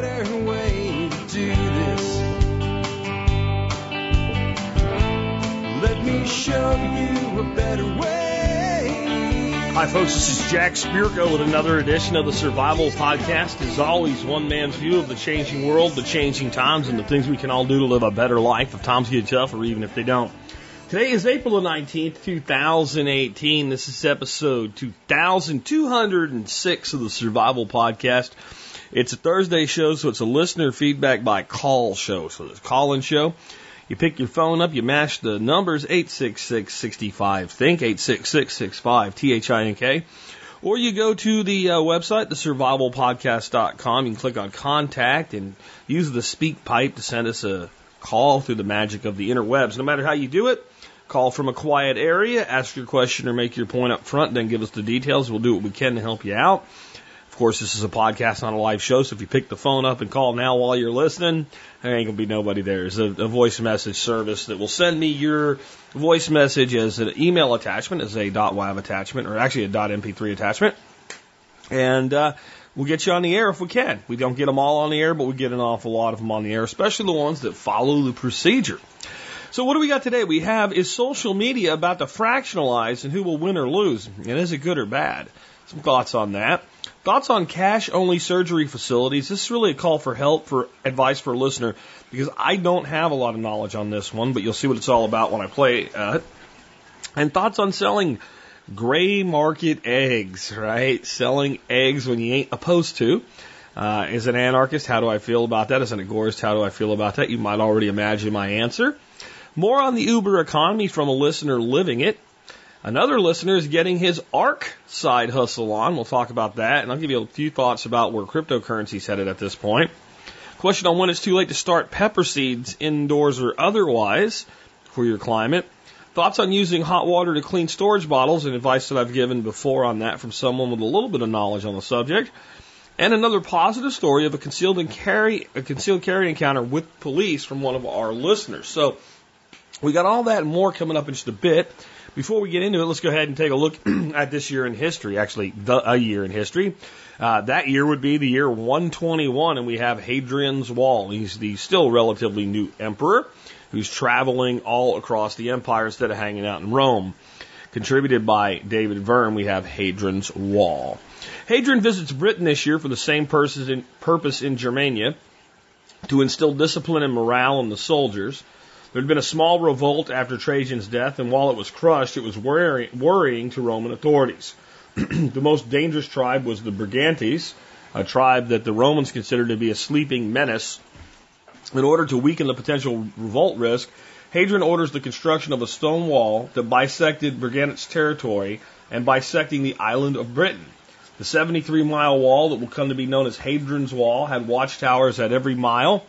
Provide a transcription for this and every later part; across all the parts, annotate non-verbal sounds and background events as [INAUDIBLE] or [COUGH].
better way to do this. Let me show you a better way. Hi, folks. This is Jack Spirko with another edition of the Survival Podcast. As always, one man's view of the changing world, the changing times, and the things we can all do to live a better life if times get tough or even if they don't. Today is April the 19th, 2018. This is episode 2206 of the Survival Podcast. It's a Thursday show, so it's a listener feedback by call show. So it's a call in show. You pick your phone up, you mash the numbers 866 65 think, 866 65 T H I N K. Or you go to the uh, website, thesurvivalpodcast.com. You can click on contact and use the speak pipe to send us a call through the magic of the interwebs. No matter how you do it, call from a quiet area, ask your question or make your point up front, then give us the details. We'll do what we can to help you out. Course, this is a podcast, not a live show, so if you pick the phone up and call now while you're listening, there ain't gonna be nobody there. It's a, a voice message service that will send me your voice message as an email attachment, as a .wav attachment, or actually a .mp3 attachment, and uh, we'll get you on the air if we can. We don't get them all on the air, but we get an awful lot of them on the air, especially the ones that follow the procedure. So what do we got today? We have is social media about to fractionalize and who will win or lose, and is it good or bad? Some thoughts on that. Thoughts on cash only surgery facilities. This is really a call for help, for advice for a listener, because I don't have a lot of knowledge on this one, but you'll see what it's all about when I play uh. And thoughts on selling gray market eggs, right? Selling eggs when you ain't supposed to. Uh, as an anarchist, how do I feel about that? As an agorist, how do I feel about that? You might already imagine my answer. More on the Uber economy from a listener living it. Another listener is getting his ARC side hustle on. We'll talk about that, and I'll give you a few thoughts about where cryptocurrency is headed at this point. Question on when it's too late to start pepper seeds indoors or otherwise for your climate. Thoughts on using hot water to clean storage bottles and advice that I've given before on that from someone with a little bit of knowledge on the subject. And another positive story of a concealed and carry a concealed carry encounter with police from one of our listeners. So we got all that and more coming up in just a bit. Before we get into it, let's go ahead and take a look [CLEARS THROAT] at this year in history. Actually, the, a year in history. Uh, that year would be the year 121, and we have Hadrian's Wall. He's the still relatively new emperor who's traveling all across the empire instead of hanging out in Rome. Contributed by David Verne, we have Hadrian's Wall. Hadrian visits Britain this year for the same in, purpose in Germania to instill discipline and morale in the soldiers. There had been a small revolt after Trajan's death, and while it was crushed, it was worry, worrying to Roman authorities. [CLEARS THROAT] the most dangerous tribe was the Brigantes, a tribe that the Romans considered to be a sleeping menace. In order to weaken the potential revolt risk, Hadrian orders the construction of a stone wall that bisected Brigantes' territory and bisecting the island of Britain. The 73 mile wall that will come to be known as Hadrian's Wall had watchtowers at every mile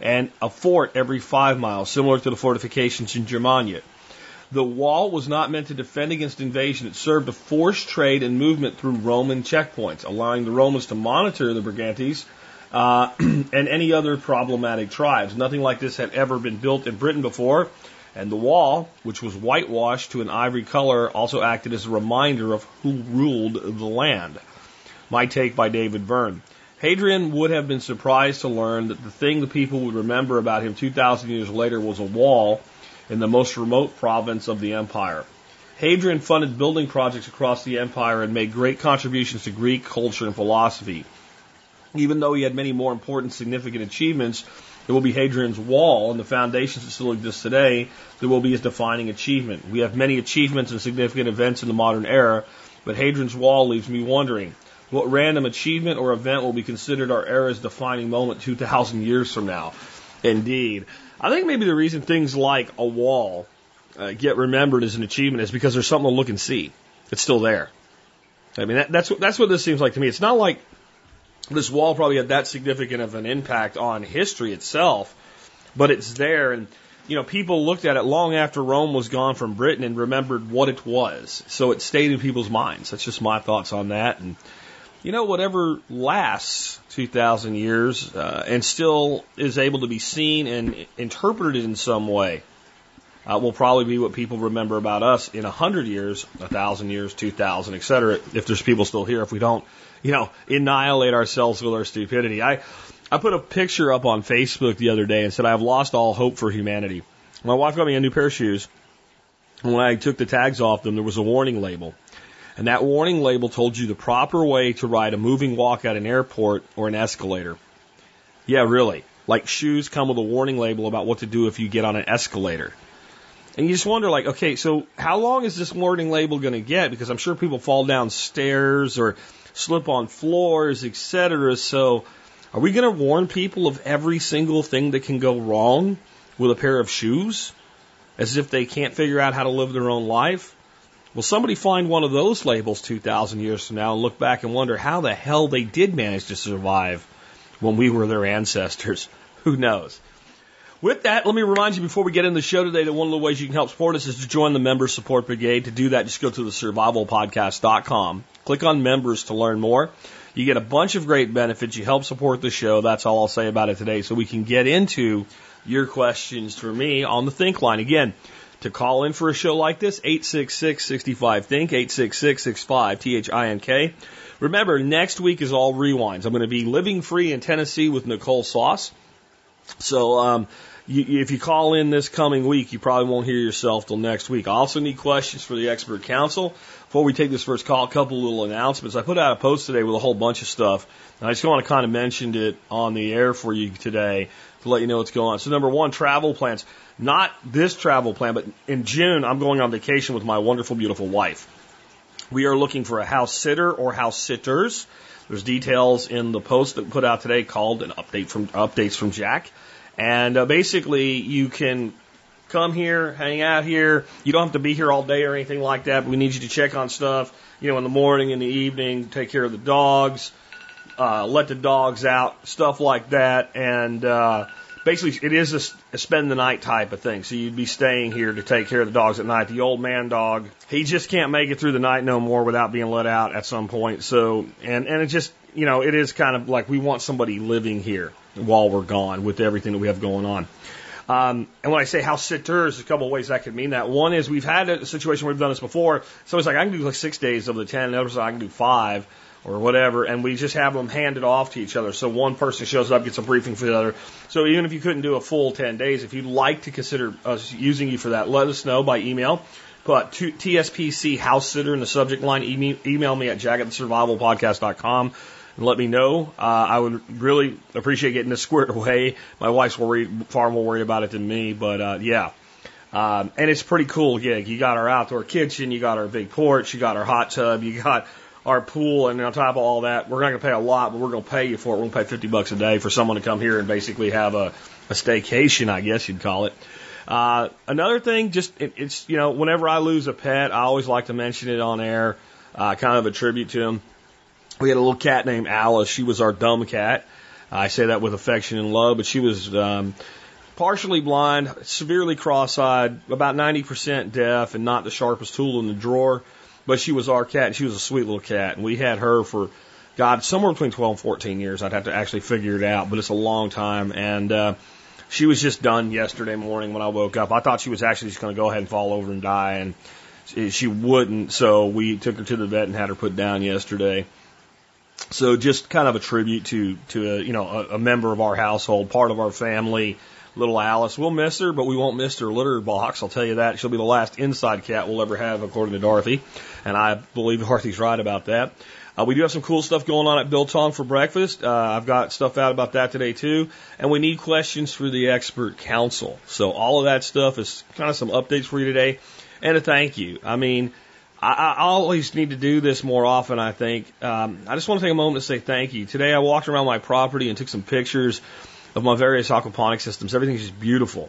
and a fort every five miles, similar to the fortifications in Germania. The wall was not meant to defend against invasion. It served to force trade and movement through Roman checkpoints, allowing the Romans to monitor the Brigantes uh, [CLEARS THROAT] and any other problematic tribes. Nothing like this had ever been built in Britain before, and the wall, which was whitewashed to an ivory color, also acted as a reminder of who ruled the land. My take by David Verne. Hadrian would have been surprised to learn that the thing the people would remember about him 2,000 years later was a wall in the most remote province of the empire. Hadrian funded building projects across the empire and made great contributions to Greek culture and philosophy. Even though he had many more important significant achievements, it will be Hadrian's Wall and the foundations that still exist today that will be his defining achievement. We have many achievements and significant events in the modern era, but Hadrian's Wall leaves me wondering what random achievement or event will be considered our era's defining moment 2,000 years from now? Indeed. I think maybe the reason things like a wall uh, get remembered as an achievement is because there's something to look and see. It's still there. I mean, that, that's, what, that's what this seems like to me. It's not like this wall probably had that significant of an impact on history itself, but it's there. And, you know, people looked at it long after Rome was gone from Britain and remembered what it was. So it stayed in people's minds. That's just my thoughts on that. And, you know, whatever lasts 2,000 years uh, and still is able to be seen and interpreted in some way uh, will probably be what people remember about us in 100 years, 1,000 years, 2,000, etc. if there's people still here, if we don't, you know, annihilate ourselves with our stupidity. I, I put a picture up on Facebook the other day and said, I have lost all hope for humanity. My wife got me a new pair of shoes. And when I took the tags off them, there was a warning label. And that warning label told you the proper way to ride a moving walk at an airport or an escalator. Yeah, really. Like shoes come with a warning label about what to do if you get on an escalator. And you just wonder, like, okay, so how long is this warning label going to get? Because I'm sure people fall down stairs or slip on floors, etc. So, are we going to warn people of every single thing that can go wrong with a pair of shoes? As if they can't figure out how to live their own life? Will somebody find one of those labels 2,000 years from now and look back and wonder how the hell they did manage to survive when we were their ancestors? [LAUGHS] Who knows? With that, let me remind you before we get into the show today that one of the ways you can help support us is to join the Member Support Brigade. To do that, just go to the survivalpodcast.com. Click on members to learn more. You get a bunch of great benefits. You help support the show. That's all I'll say about it today. So we can get into your questions for me on the Think line. Again, to call in for a show like this, 866-65-THINK, 866-65-T-H-I-N-K. Remember, next week is all rewinds. I'm going to be living free in Tennessee with Nicole Sauce. So, um, you, if you call in this coming week, you probably won't hear yourself till next week. I also need questions for the expert council. Before we take this first call, a couple little announcements. I put out a post today with a whole bunch of stuff. And I just want to kind of mention it on the air for you today to let you know what's going on. So number one, travel plans. Not this travel plan, but in June, I'm going on vacation with my wonderful, beautiful wife. We are looking for a house sitter or house sitters. There's details in the post that we put out today called an update from updates from Jack. And uh, basically, you can come here, hang out here. You don't have to be here all day or anything like that. But we need you to check on stuff, you know, in the morning, in the evening, take care of the dogs, uh, let the dogs out, stuff like that. And uh, basically, it is a, a spend the night type of thing. So you'd be staying here to take care of the dogs at night. The old man dog, he just can't make it through the night no more without being let out at some point. So, and and it just, you know, it is kind of like we want somebody living here while we're gone with everything that we have going on. Um, and when I say house sitters, there's a couple of ways that could mean that. One is we've had a situation where we've done this before. So it's like I can do like six days of the ten, and the other side I can do five or whatever, and we just have them handed off to each other. So one person shows up, gets a briefing for the other. So even if you couldn't do a full 10 days, if you'd like to consider us using you for that, let us know by email. Put TSPC house sitter in the subject line. Email me at jackatthesurvivalpodcast.com and let me know. Uh, I would really appreciate getting this squared away. My wife's worried, far more worried about it than me, but uh, yeah. Um, and it's pretty cool gig. You got our outdoor kitchen, you got our big porch, you got our hot tub, you got our pool, and on top of all that, we're not going to pay a lot, but we're going to pay you for it. To pay 50 bucks a day for someone to come here and basically have a, a staycation, I guess you'd call it. Uh, another thing, just it, it's you know, whenever I lose a pet, I always like to mention it on air, uh, kind of a tribute to him. We had a little cat named Alice. She was our dumb cat. I say that with affection and love, but she was um, partially blind, severely cross-eyed, about 90% deaf, and not the sharpest tool in the drawer. But she was our cat, she was a sweet little cat, and we had her for God somewhere between 12 and 14 years. I'd have to actually figure it out, but it's a long time. And uh, she was just done yesterday morning when I woke up. I thought she was actually just going to go ahead and fall over and die, and she wouldn't. So we took her to the vet and had her put down yesterday. So just kind of a tribute to to a, you know a, a member of our household, part of our family little Alice. We'll miss her, but we won't miss her litter box. I'll tell you that. She'll be the last inside cat we'll ever have, according to Dorothy. And I believe Dorothy's right about that. Uh, we do have some cool stuff going on at Biltong for breakfast. Uh, I've got stuff out about that today too. And we need questions for the expert council. So all of that stuff is kind of some updates for you today. And a thank you. I mean, I, I always need to do this more often, I think. Um, I just want to take a moment to say thank you. Today I walked around my property and took some pictures of my various aquaponic systems. Everything's just beautiful.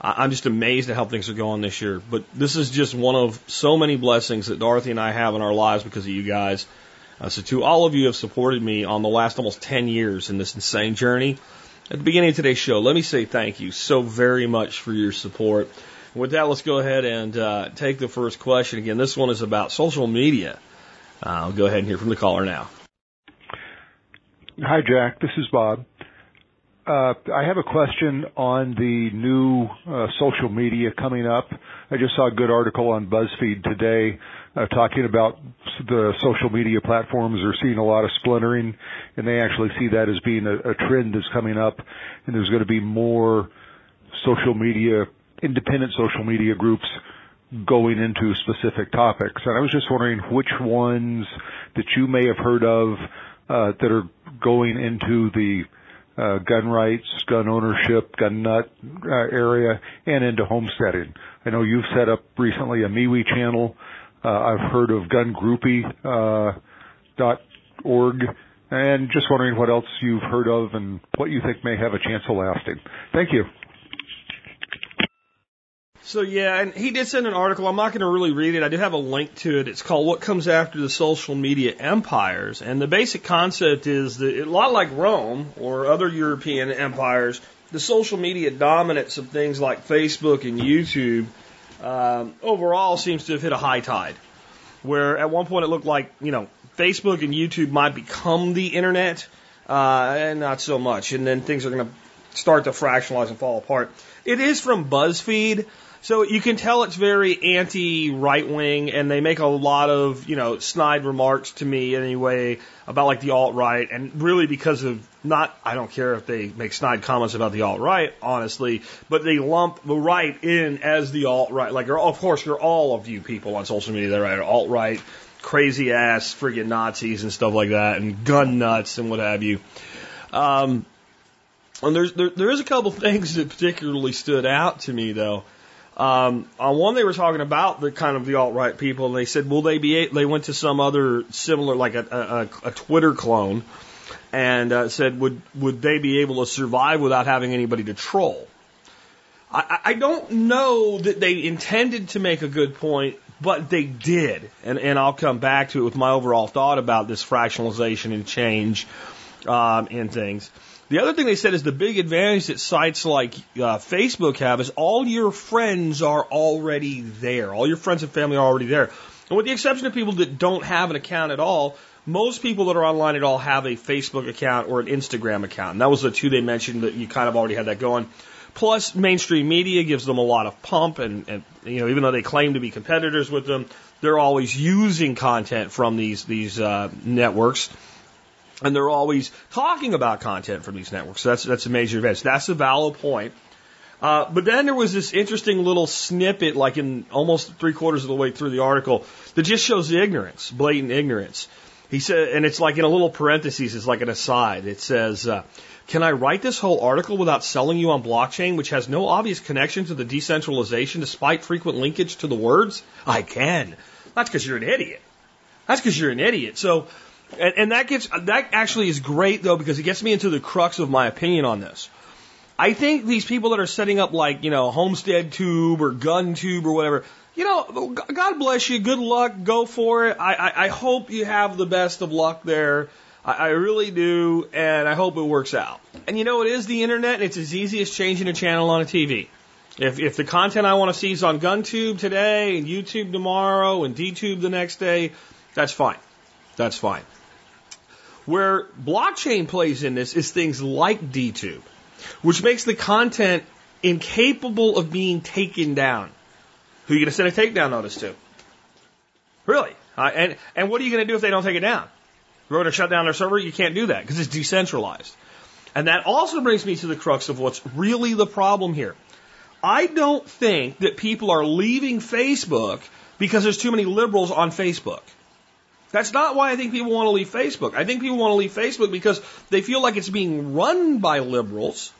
I'm just amazed at how things are going this year. But this is just one of so many blessings that Dorothy and I have in our lives because of you guys. Uh, so to all of you who have supported me on the last almost 10 years in this insane journey, at the beginning of today's show, let me say thank you so very much for your support. With that, let's go ahead and uh, take the first question. Again, this one is about social media. Uh, I'll go ahead and hear from the caller now. Hi, Jack. This is Bob. Uh, I have a question on the new uh, social media coming up. I just saw a good article on BuzzFeed today uh, talking about the social media platforms are seeing a lot of splintering, and they actually see that as being a, trend that's coming up, and there's going to be more social media, independent social media groups going into specific topics. And I was just wondering which ones that you may have heard of uh, that are going into the uh, gun rights, gun ownership, gun nut uh, area, and into homesteading. I know you've set up recently a MeWe channel. Uh, I've heard of gungroupie.org, uh, dot org, and just wondering what else you've heard of and what you think may have a chance of lasting. Thank you. So yeah, and he did send an article. I'm not going to really read it. I do have a link to it. It's called "What Comes After the Social Media Empires," and the basic concept is that a lot like Rome or other European empires, the social media dominance of things like Facebook and YouTube um, overall seems to have hit a high tide. Where at one point it looked like you know Facebook and YouTube might become the internet, uh, and not so much, and then things are going to start to fractionalize and fall apart. It is from BuzzFeed. So you can tell it's very anti right wing, and they make a lot of, you know, snide remarks to me anyway about like the alt right, and really because of not, I don't care if they make snide comments about the alt right, honestly, but they lump the right in as the alt right. Like, of course, you're all of you people on social media that are alt right, crazy ass friggin' Nazis and stuff like that, and gun nuts and what have you. Um, and there's there, there is a couple [LAUGHS] things that particularly stood out to me though. Um, on one, they were talking about the kind of the alt right people, and they said, "Will they be?" They went to some other similar, like a, a, a Twitter clone, and uh, said, "Would would they be able to survive without having anybody to troll?" I, I don't know that they intended to make a good point, but they did, and and I'll come back to it with my overall thought about this fractionalization and change um, in things. The other thing they said is the big advantage that sites like uh, Facebook have is all your friends are already there. All your friends and family are already there. And with the exception of people that don't have an account at all, most people that are online at all have a Facebook account or an Instagram account. And that was the two they mentioned that you kind of already had that going. Plus, mainstream media gives them a lot of pump, and, and you know, even though they claim to be competitors with them, they're always using content from these these uh, networks and they're always talking about content from these networks. So that's that's a major advantage. That's a valid point. Uh, but then there was this interesting little snippet, like in almost three quarters of the way through the article, that just shows the ignorance, blatant ignorance. He said, and it's like in a little parentheses, it's like an aside. It says, uh, "Can I write this whole article without selling you on blockchain, which has no obvious connection to the decentralization, despite frequent linkage to the words? I can. That's because you're an idiot. That's because you're an idiot. So and, and that gets that actually is great though because it gets me into the crux of my opinion on this. I think these people that are setting up like you know Homestead Tube or Gun Tube or whatever, you know, God bless you, good luck, go for it. I, I, I hope you have the best of luck there. I, I really do, and I hope it works out. And you know, it is the internet, and it's as easy as changing a channel on a TV. If if the content I want to see is on GunTube today and YouTube tomorrow and DTube the next day, that's fine. That's fine. Where blockchain plays in this is things like DTube, which makes the content incapable of being taken down. Who are you going to send a takedown notice to? Really? Uh, and, and what are you going to do if they don't take it down? You're going to shut down their server? You can't do that because it's decentralized. And that also brings me to the crux of what's really the problem here. I don't think that people are leaving Facebook because there's too many liberals on Facebook. That's not why I think people want to leave Facebook. I think people want to leave Facebook because they feel like it's being run by liberals.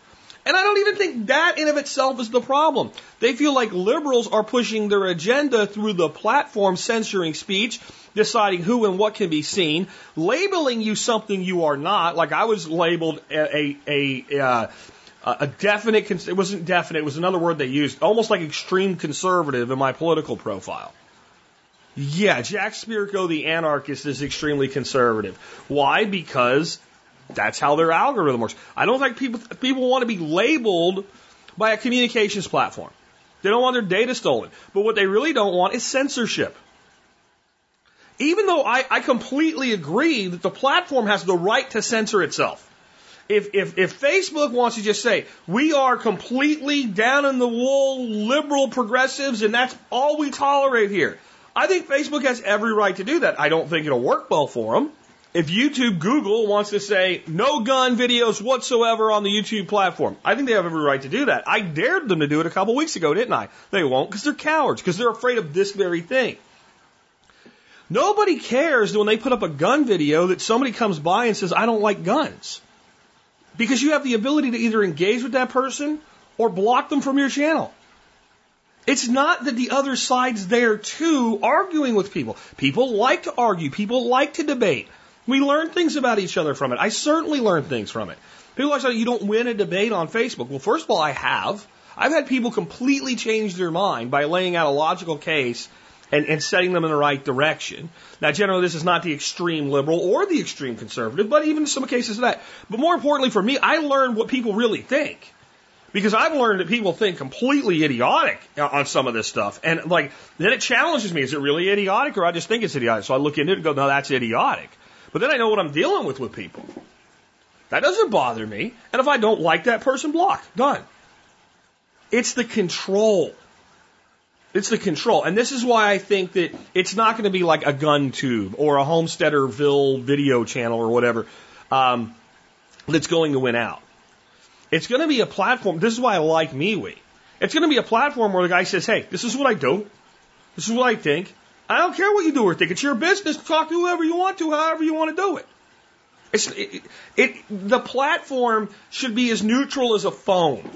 And I don't even think that in of itself is the problem. They feel like liberals are pushing their agenda through the platform, censoring speech, deciding who and what can be seen, labeling you something you are not. Like I was labeled a a a, uh, a definite. It wasn't definite. It was another word they used, almost like extreme conservative in my political profile. Yeah, Jack Spirko, the anarchist, is extremely conservative. Why? Because that's how their algorithm works. I don't think people people want to be labeled by a communications platform. They don't want their data stolen. But what they really don't want is censorship. Even though I, I completely agree that the platform has the right to censor itself. If, if, if Facebook wants to just say, we are completely down in the wool liberal progressives and that's all we tolerate here, I think Facebook has every right to do that. I don't think it'll work well for them. If YouTube, Google wants to say no gun videos whatsoever on the YouTube platform, I think they have every right to do that. I dared them to do it a couple weeks ago, didn't I? They won't because they're cowards, because they're afraid of this very thing. Nobody cares when they put up a gun video that somebody comes by and says, I don't like guns. Because you have the ability to either engage with that person or block them from your channel. It's not that the other side's there too arguing with people. People like to argue. People like to debate. We learn things about each other from it. I certainly learn things from it. People like say you don't win a debate on Facebook. Well, first of all, I have. I've had people completely change their mind by laying out a logical case and, and setting them in the right direction. Now, generally, this is not the extreme liberal or the extreme conservative, but even in some cases of that. But more importantly for me, I learned what people really think. Because I've learned that people think completely idiotic on some of this stuff. And like, then it challenges me. Is it really idiotic or I just think it's idiotic? So I look into it and go, no, that's idiotic. But then I know what I'm dealing with with people. That doesn't bother me. And if I don't like that person, block. Done. It's the control. It's the control. And this is why I think that it's not going to be like a gun tube or a Homesteaderville video channel or whatever um, that's going to win out. It's going to be a platform. This is why I like MeWe. It's going to be a platform where the guy says, hey, this is what I do. This is what I think. I don't care what you do or think. It's your business. Talk to whoever you want to, however you want to do it. It's, it, it, the platform should be as neutral as a phone.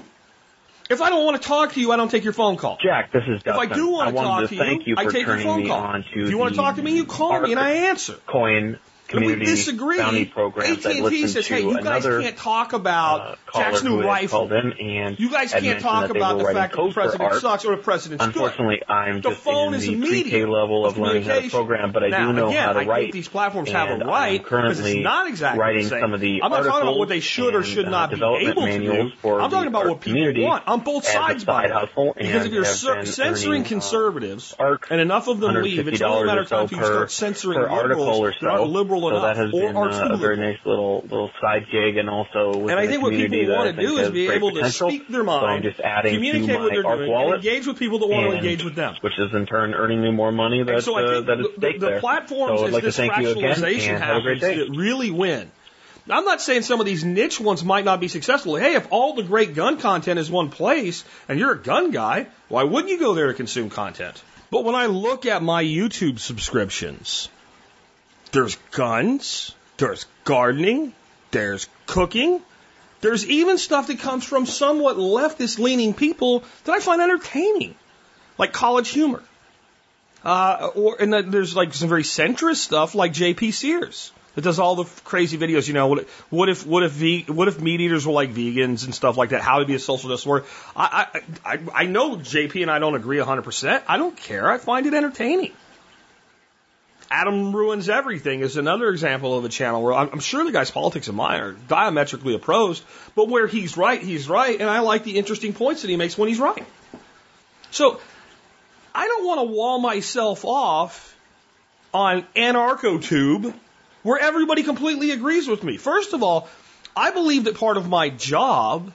If I don't want to talk to you, I don't take your phone call. Jack, this is Dustin. If I do want to wanted talk to to thank you, I take your phone call. if you want to talk to me, you call me and I answer. Coin community we disagree, bounty programs. AT&T listened says, to hey, you guys can't talk about uh, caller Jack's new rifle. and You guys can't talk about the fact that the president sucks or the president's good. Unfortunately, I'm The just phone in is the pre-K level of of learning how to program, but I now, do know again, how to I write. think these platforms have a right because it's currently not exactly writing the same. some of the I'm not talking about what they should or should uh, not be able to do. for I'm talking about what people want on both sides, by side the way. hustle Because if you're have cer- been censoring uh, conservatives, and enough of them leave, it's only a matter of time you start censoring liberals or that aren't so. enough that has or been uh, a very nice little little side gig, and also And I think what people want to do is be able to speak their So I'm mind, just adding communicate what they're doing, wallet, and engage with people that want to engage with them. which is in turn earning me more money And that so I uh, think that is the, the, there. platforms so as like to this thank you again, fractionalization and have a great happens that really win. I'm not saying some of these niche ones might not be successful. Hey, if all the great gun content is one place and you're a gun guy, why wouldn't you go there to consume content? But when I look at my YouTube subscriptions, there's guns, there's gardening, there's cooking, there's even stuff that comes from somewhat leftist leaning people that I find entertaining, like college humor. Uh, or and there's like some very centrist stuff like J.P. Sears that does all the crazy videos. You know, what, if- what if what if ve- what if meat eaters were like vegans and stuff like that? How to be a social warrior? I I I, I know J.P. and I don't agree 100. percent I don't care. I find it entertaining. Adam ruins everything is another example of a channel where I'm, I'm sure the guy's politics and mine are diametrically opposed, but where he's right, he's right, and I like the interesting points that he makes when he's right. So I don't want to wall myself off on AnarchoTube where everybody completely agrees with me. First of all, I believe that part of my job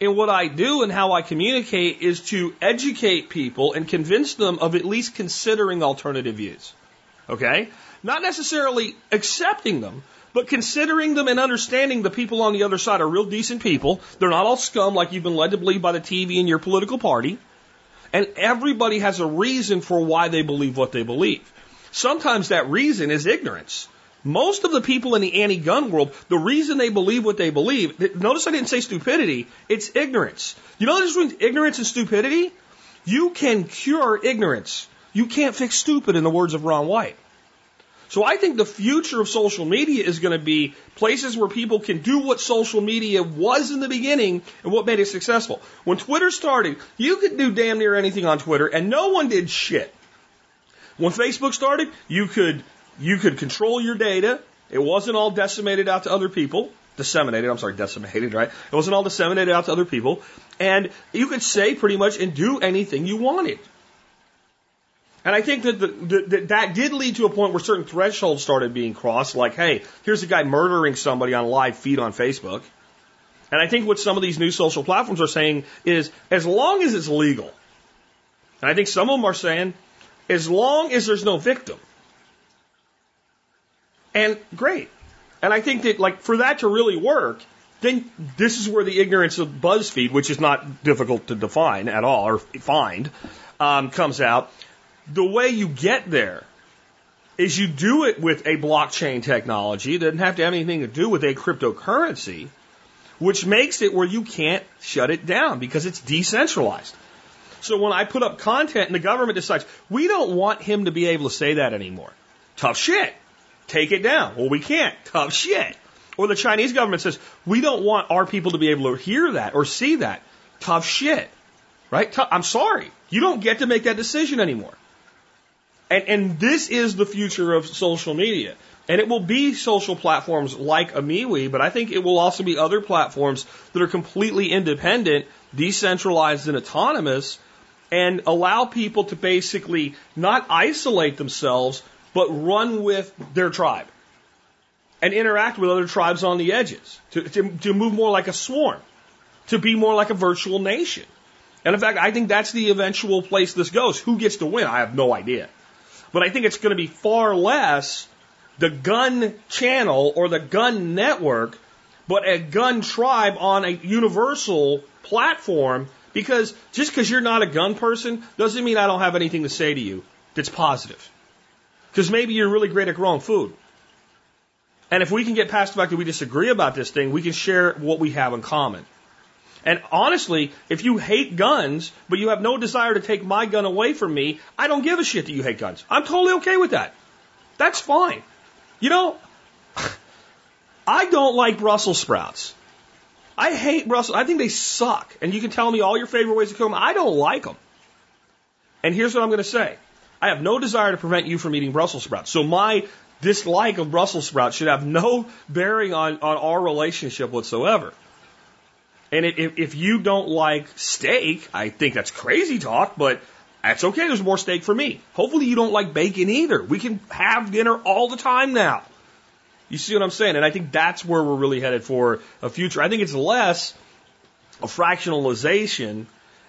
in what I do and how I communicate is to educate people and convince them of at least considering alternative views. Okay? Not necessarily accepting them, but considering them and understanding the people on the other side are real decent people. They're not all scum like you've been led to believe by the TV and your political party. And everybody has a reason for why they believe what they believe. Sometimes that reason is ignorance. Most of the people in the anti-gun world, the reason they believe what they believe, notice I didn't say stupidity, it's ignorance. You know the difference between ignorance and stupidity? You can cure ignorance. You can't fix stupid in the words of Ron White. So I think the future of social media is going to be places where people can do what social media was in the beginning and what made it successful. When Twitter started, you could do damn near anything on Twitter and no one did shit. When Facebook started, you could you could control your data. It wasn't all decimated out to other people. Disseminated, I'm sorry, decimated, right? It wasn't all disseminated out to other people. And you could say pretty much and do anything you wanted. And I think that the, the, that did lead to a point where certain thresholds started being crossed, like, hey, here's a guy murdering somebody on live feed on Facebook. And I think what some of these new social platforms are saying is as long as it's legal, and I think some of them are saying as long as there's no victim. And great. And I think that like for that to really work, then this is where the ignorance of BuzzFeed, which is not difficult to define at all or find, um, comes out. The way you get there is you do it with a blockchain technology. It doesn't have to have anything to do with a cryptocurrency, which makes it where you can't shut it down because it's decentralized. So when I put up content and the government decides, we don't want him to be able to say that anymore. Tough shit. Take it down. Well, we can't. Tough shit. Or the Chinese government says, we don't want our people to be able to hear that or see that. Tough shit. Right? I'm sorry. You don't get to make that decision anymore. And, and this is the future of social media. And it will be social platforms like MeWe, but I think it will also be other platforms that are completely independent, decentralized, and autonomous, and allow people to basically not isolate themselves, but run with their tribe and interact with other tribes on the edges, to, to, to move more like a swarm, to be more like a virtual nation. And in fact, I think that's the eventual place this goes. Who gets to win? I have no idea. But I think it's going to be far less the gun channel or the gun network, but a gun tribe on a universal platform. Because just because you're not a gun person doesn't mean I don't have anything to say to you that's positive. Because maybe you're really great at growing food. And if we can get past the fact that we disagree about this thing, we can share what we have in common. And honestly, if you hate guns, but you have no desire to take my gun away from me, I don't give a shit that you hate guns. I'm totally okay with that. That's fine. You know, [SIGHS] I don't like Brussels sprouts. I hate Brussels. I think they suck. And you can tell me all your favorite ways to cook them. I don't like them. And here's what I'm going to say. I have no desire to prevent you from eating Brussels sprouts. So my dislike of Brussels sprouts should have no bearing on, on our relationship whatsoever. And if, if you don't like steak, I think that's crazy talk, but that's okay. There's more steak for me. Hopefully you don't like bacon either. We can have dinner all the time now. You see what I'm saying? And I think that's where we're really headed for a future. I think it's less a fractionalization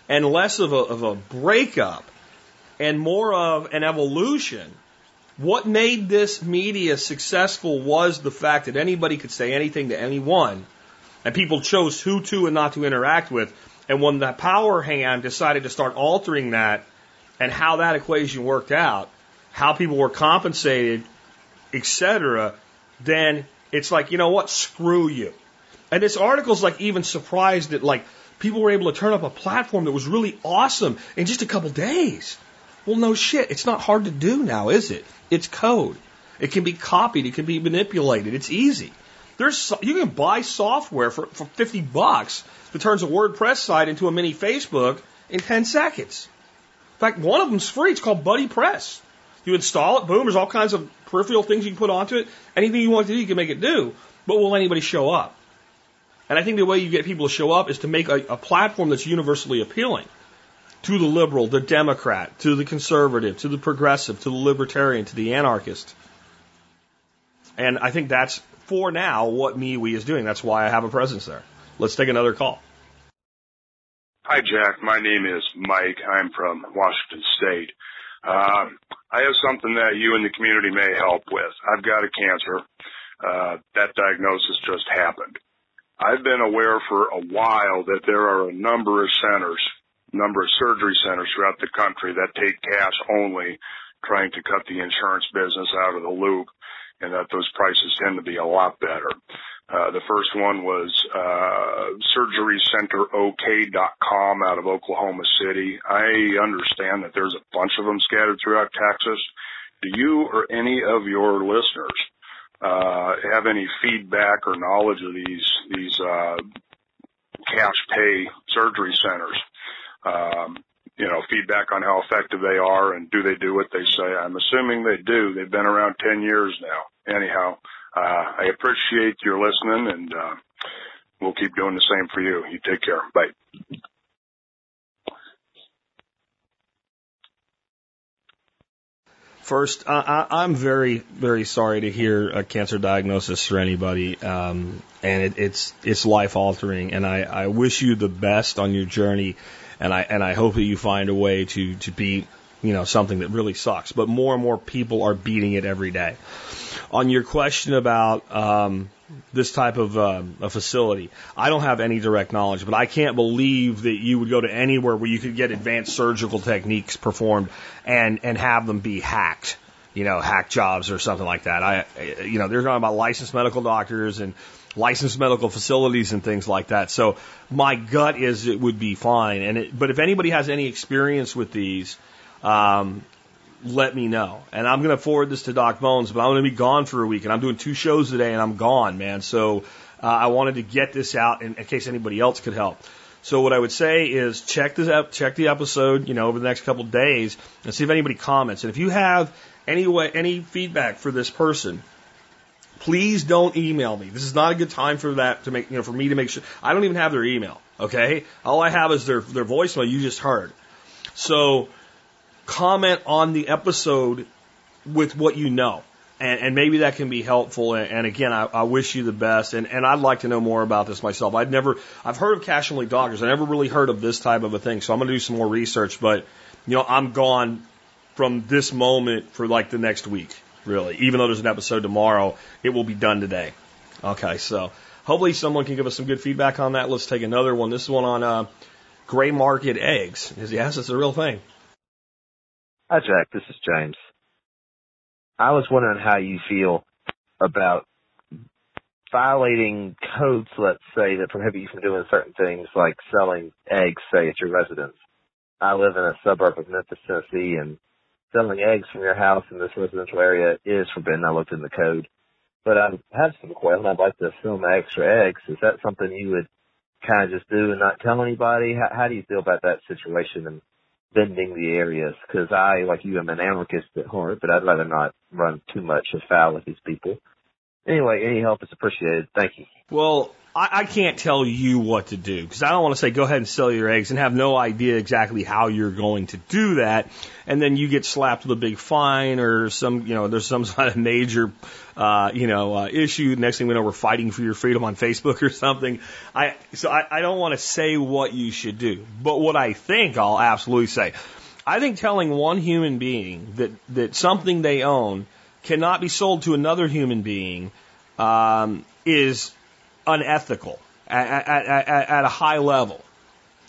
and less of a, of a breakup and more of an evolution. What made this media successful was the fact that anybody could say anything to anyone and people chose who to and not to interact with. And when the power hand decided to start altering that and how that equation worked out, how people were compensated, etc., then it's like, you know what, screw you. And this article's like even surprised that like people were able to turn up a platform that was really awesome in just a couple days. Well, no shit. It's not hard to do now, is it? It's code. It can be copied. It can be manipulated. It's easy. There's you can buy software for, for 50 bucks that turns a WordPress site into a mini Facebook in 10 seconds. In fact, one of them's free. It's called Buddy Press. You install it, boom. There's all kinds of peripheral things you can put onto it. Anything you want to do, you can make it do. But will anybody show up? And I think the way you get people to show up is to make a, a platform that's universally appealing to the liberal, the Democrat, to the conservative, to the progressive, to the libertarian, to the anarchist. And I think that's for now what MeWe is doing. That's why I have a presence there. Let's take another call. Hi, Jack. My name is Mike. I'm from Washington State. Uh, I have something that you and the community may help with. I've got a cancer. Uh, that diagnosis just happened. I've been aware for a while that there are a number of centers, number of surgery centers throughout the country that take cash only, trying to cut the insurance business out of the loop and that those prices tend to be a lot better. Uh, the first one was uh, surgerycenterok.com out of Oklahoma City. I understand that there's a bunch of them scattered throughout Texas. Do you or any of your listeners uh, have any feedback or knowledge of these these uh, cash pay surgery centers? Um, you know, feedback on how effective they are and do they do what they say. I'm assuming they do. They've been around 10 years now. Anyhow, uh, I appreciate your listening and, uh, we'll keep doing the same for you. You take care. Bye. First, I, I, I'm very, very sorry to hear a cancer diagnosis for anybody, um, and it, it's it's life altering. And I, I wish you the best on your journey, and I and I hope that you find a way to to beat you know something that really sucks. But more and more people are beating it every day. On your question about um, this type of um, a facility. I don't have any direct knowledge, but I can't believe that you would go to anywhere where you could get advanced surgical techniques performed and and have them be hacked. You know, hack jobs or something like that. I, you know, they're talking about licensed medical doctors and licensed medical facilities and things like that. So my gut is it would be fine. And it, but if anybody has any experience with these, um, let me know. And I'm going to forward this to Doc Bones, but I'm going to be gone for a week and I'm doing two shows today and I'm gone, man. So uh, I wanted to get this out in, in case anybody else could help. So what I would say is check this out, check the episode, you know, over the next couple of days and see if anybody comments. And if you have any way, any feedback for this person, please don't email me. This is not a good time for that to make, you know, for me to make sure. I don't even have their email. Okay. All I have is their, their voicemail you just heard. So comment on the episode with what you know. And, and maybe that can be helpful. And, and again, I, I wish you the best. And, and I'd like to know more about this myself. I'd never, I've heard of cash only doctors. I never really heard of this type of a thing. So I'm going to do some more research. But, you know, I'm gone from this moment for like the next week, really. Even though there's an episode tomorrow, it will be done today. Okay. So hopefully someone can give us some good feedback on that. Let's take another one. This one on, uh, gray market eggs. Is Yes, it's a real thing. Hi, Jack. This is James. I was wondering how you feel about violating codes, let's say, that prohibit you from doing certain things like selling eggs, say, at your residence. I live in a suburb of Memphis, Tennessee, and selling eggs from your house in this residential area is forbidden. I looked in the code. But I have some questions. I'd like to sell my extra eggs. Is that something you would kind of just do and not tell anybody? How, how do you feel about that situation? And bending the areas because I, like you, am an anarchist at heart, but I'd rather not run too much afoul of these people. Anyway, any help is appreciated. Thank you. Well, I, I can't tell you what to do because I don't want to say go ahead and sell your eggs and have no idea exactly how you're going to do that, and then you get slapped with a big fine or some, you know, there's some [LAUGHS] sort of major, uh, you know, uh, issue. Next thing we know, we're fighting for your freedom on [LAUGHS] Facebook or something. I so I, I don't want to say what you should do, but what I think I'll absolutely say. I think telling one human being that that something they own cannot be sold to another human being um, is unethical at, at, at, at a high level.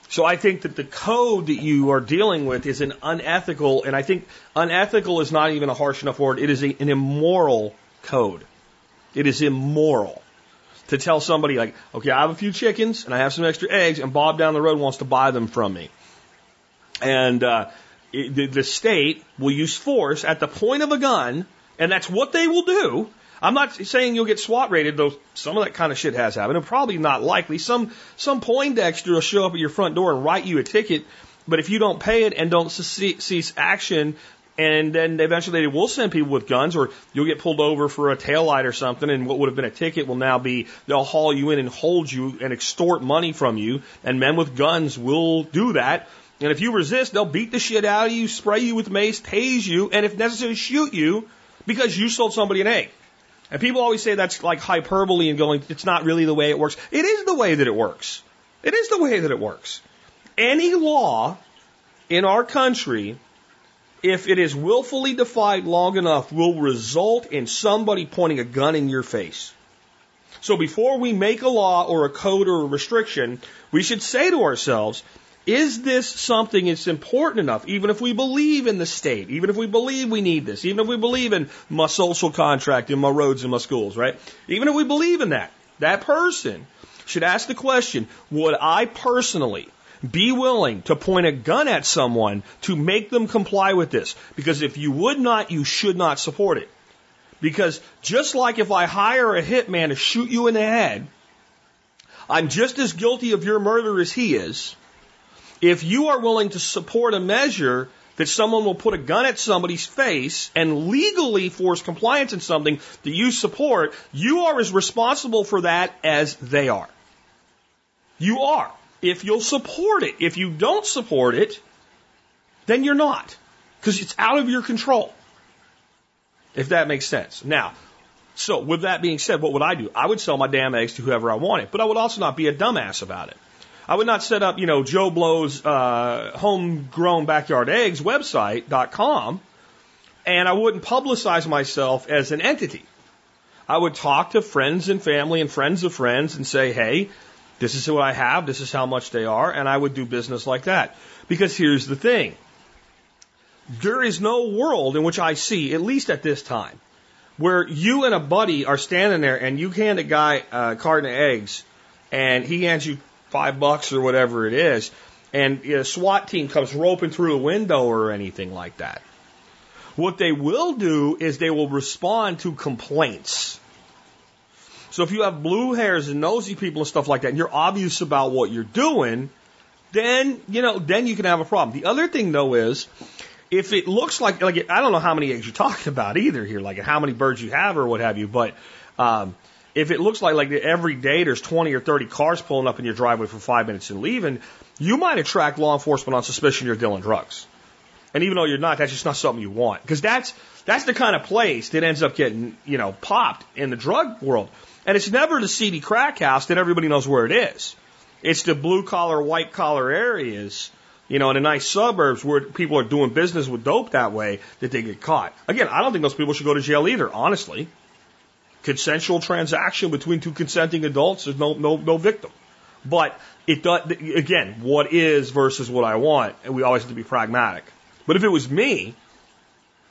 So I think that the code that you are dealing with is an unethical, and I think unethical is not even a harsh enough word. It is a, an immoral code. It is immoral to tell somebody like, okay, I have a few chickens and I have some extra eggs, and Bob down the road wants to buy them from me. And uh, it, the, the state will use force at the point of a gun, and that's what they will do I'm not saying you'll get SWAT rated, though some of that kind of shit has happened, and probably not likely. Some some Poindexter will show up at your front door and write you a ticket, but if you don't pay it and don't cease action, and then eventually they will send people with guns, or you'll get pulled over for a tail light or something, and what would have been a ticket will now be they'll haul you in and hold you and extort money from you, and men with guns will do that. And if you resist, they'll beat the shit out of you, spray you with mace, tase you, and if necessary, shoot you because you sold somebody an egg. And people always say that's like hyperbole and going, it's not really the way it works. It is the way that it works. It is the way that it works. Any law in our country, if it is willfully defied long enough, will result in somebody pointing a gun in your face. So before we make a law or a code or a restriction, we should say to ourselves, is this something that's important enough, even if we believe in the state, even if we believe we need this, even if we believe in my social contract in my roads and my schools, right? Even if we believe in that, that person should ask the question, would I personally be willing to point a gun at someone to make them comply with this? Because if you would not, you should not support it. Because just like if I hire a hitman to shoot you in the head, I'm just as guilty of your murder as he is. If you are willing to support a measure that someone will put a gun at somebody's face and legally force compliance in something that you support, you are as responsible for that as they are. You are. If you'll support it. If you don't support it, then you're not. Because it's out of your control. if that makes sense. Now, so with that being said, what would I do? I would sell my damn eggs to whoever I wanted, but I would also not be a dumbass about it. I would not set up, you know, Joe Blow's uh, homegrown backyard eggs website.com and I wouldn't publicize myself as an entity. I would talk to friends and family and friends of friends and say, hey, this is what I have, this is how much they are, and I would do business like that. Because here's the thing there is no world in which I see, at least at this time, where you and a buddy are standing there and you hand a guy a carton of eggs and he hands you five bucks or whatever it is, and a SWAT team comes roping through a window or anything like that. What they will do is they will respond to complaints. So if you have blue hairs and nosy people and stuff like that, and you're obvious about what you're doing, then, you know, then you can have a problem. The other thing though is, if it looks like, like, I don't know how many eggs you're talking about either here, like how many birds you have or what have you, but, um, if it looks like like every day there's 20 or 30 cars pulling up in your driveway for five minutes and leaving, you might attract law enforcement on suspicion you're dealing drugs. And even though you're not, that's just not something you want. Because that's, that's the kind of place that ends up getting, you know, popped in the drug world. And it's never the seedy crack house that everybody knows where it is. It's the blue collar, white collar areas, you know, in the nice suburbs where people are doing business with dope that way that they get caught. Again, I don't think those people should go to jail either, honestly. Consensual transaction between two consenting adults, there's no, no, no victim. But it does, again, what is versus what I want, and we always have to be pragmatic. But if it was me,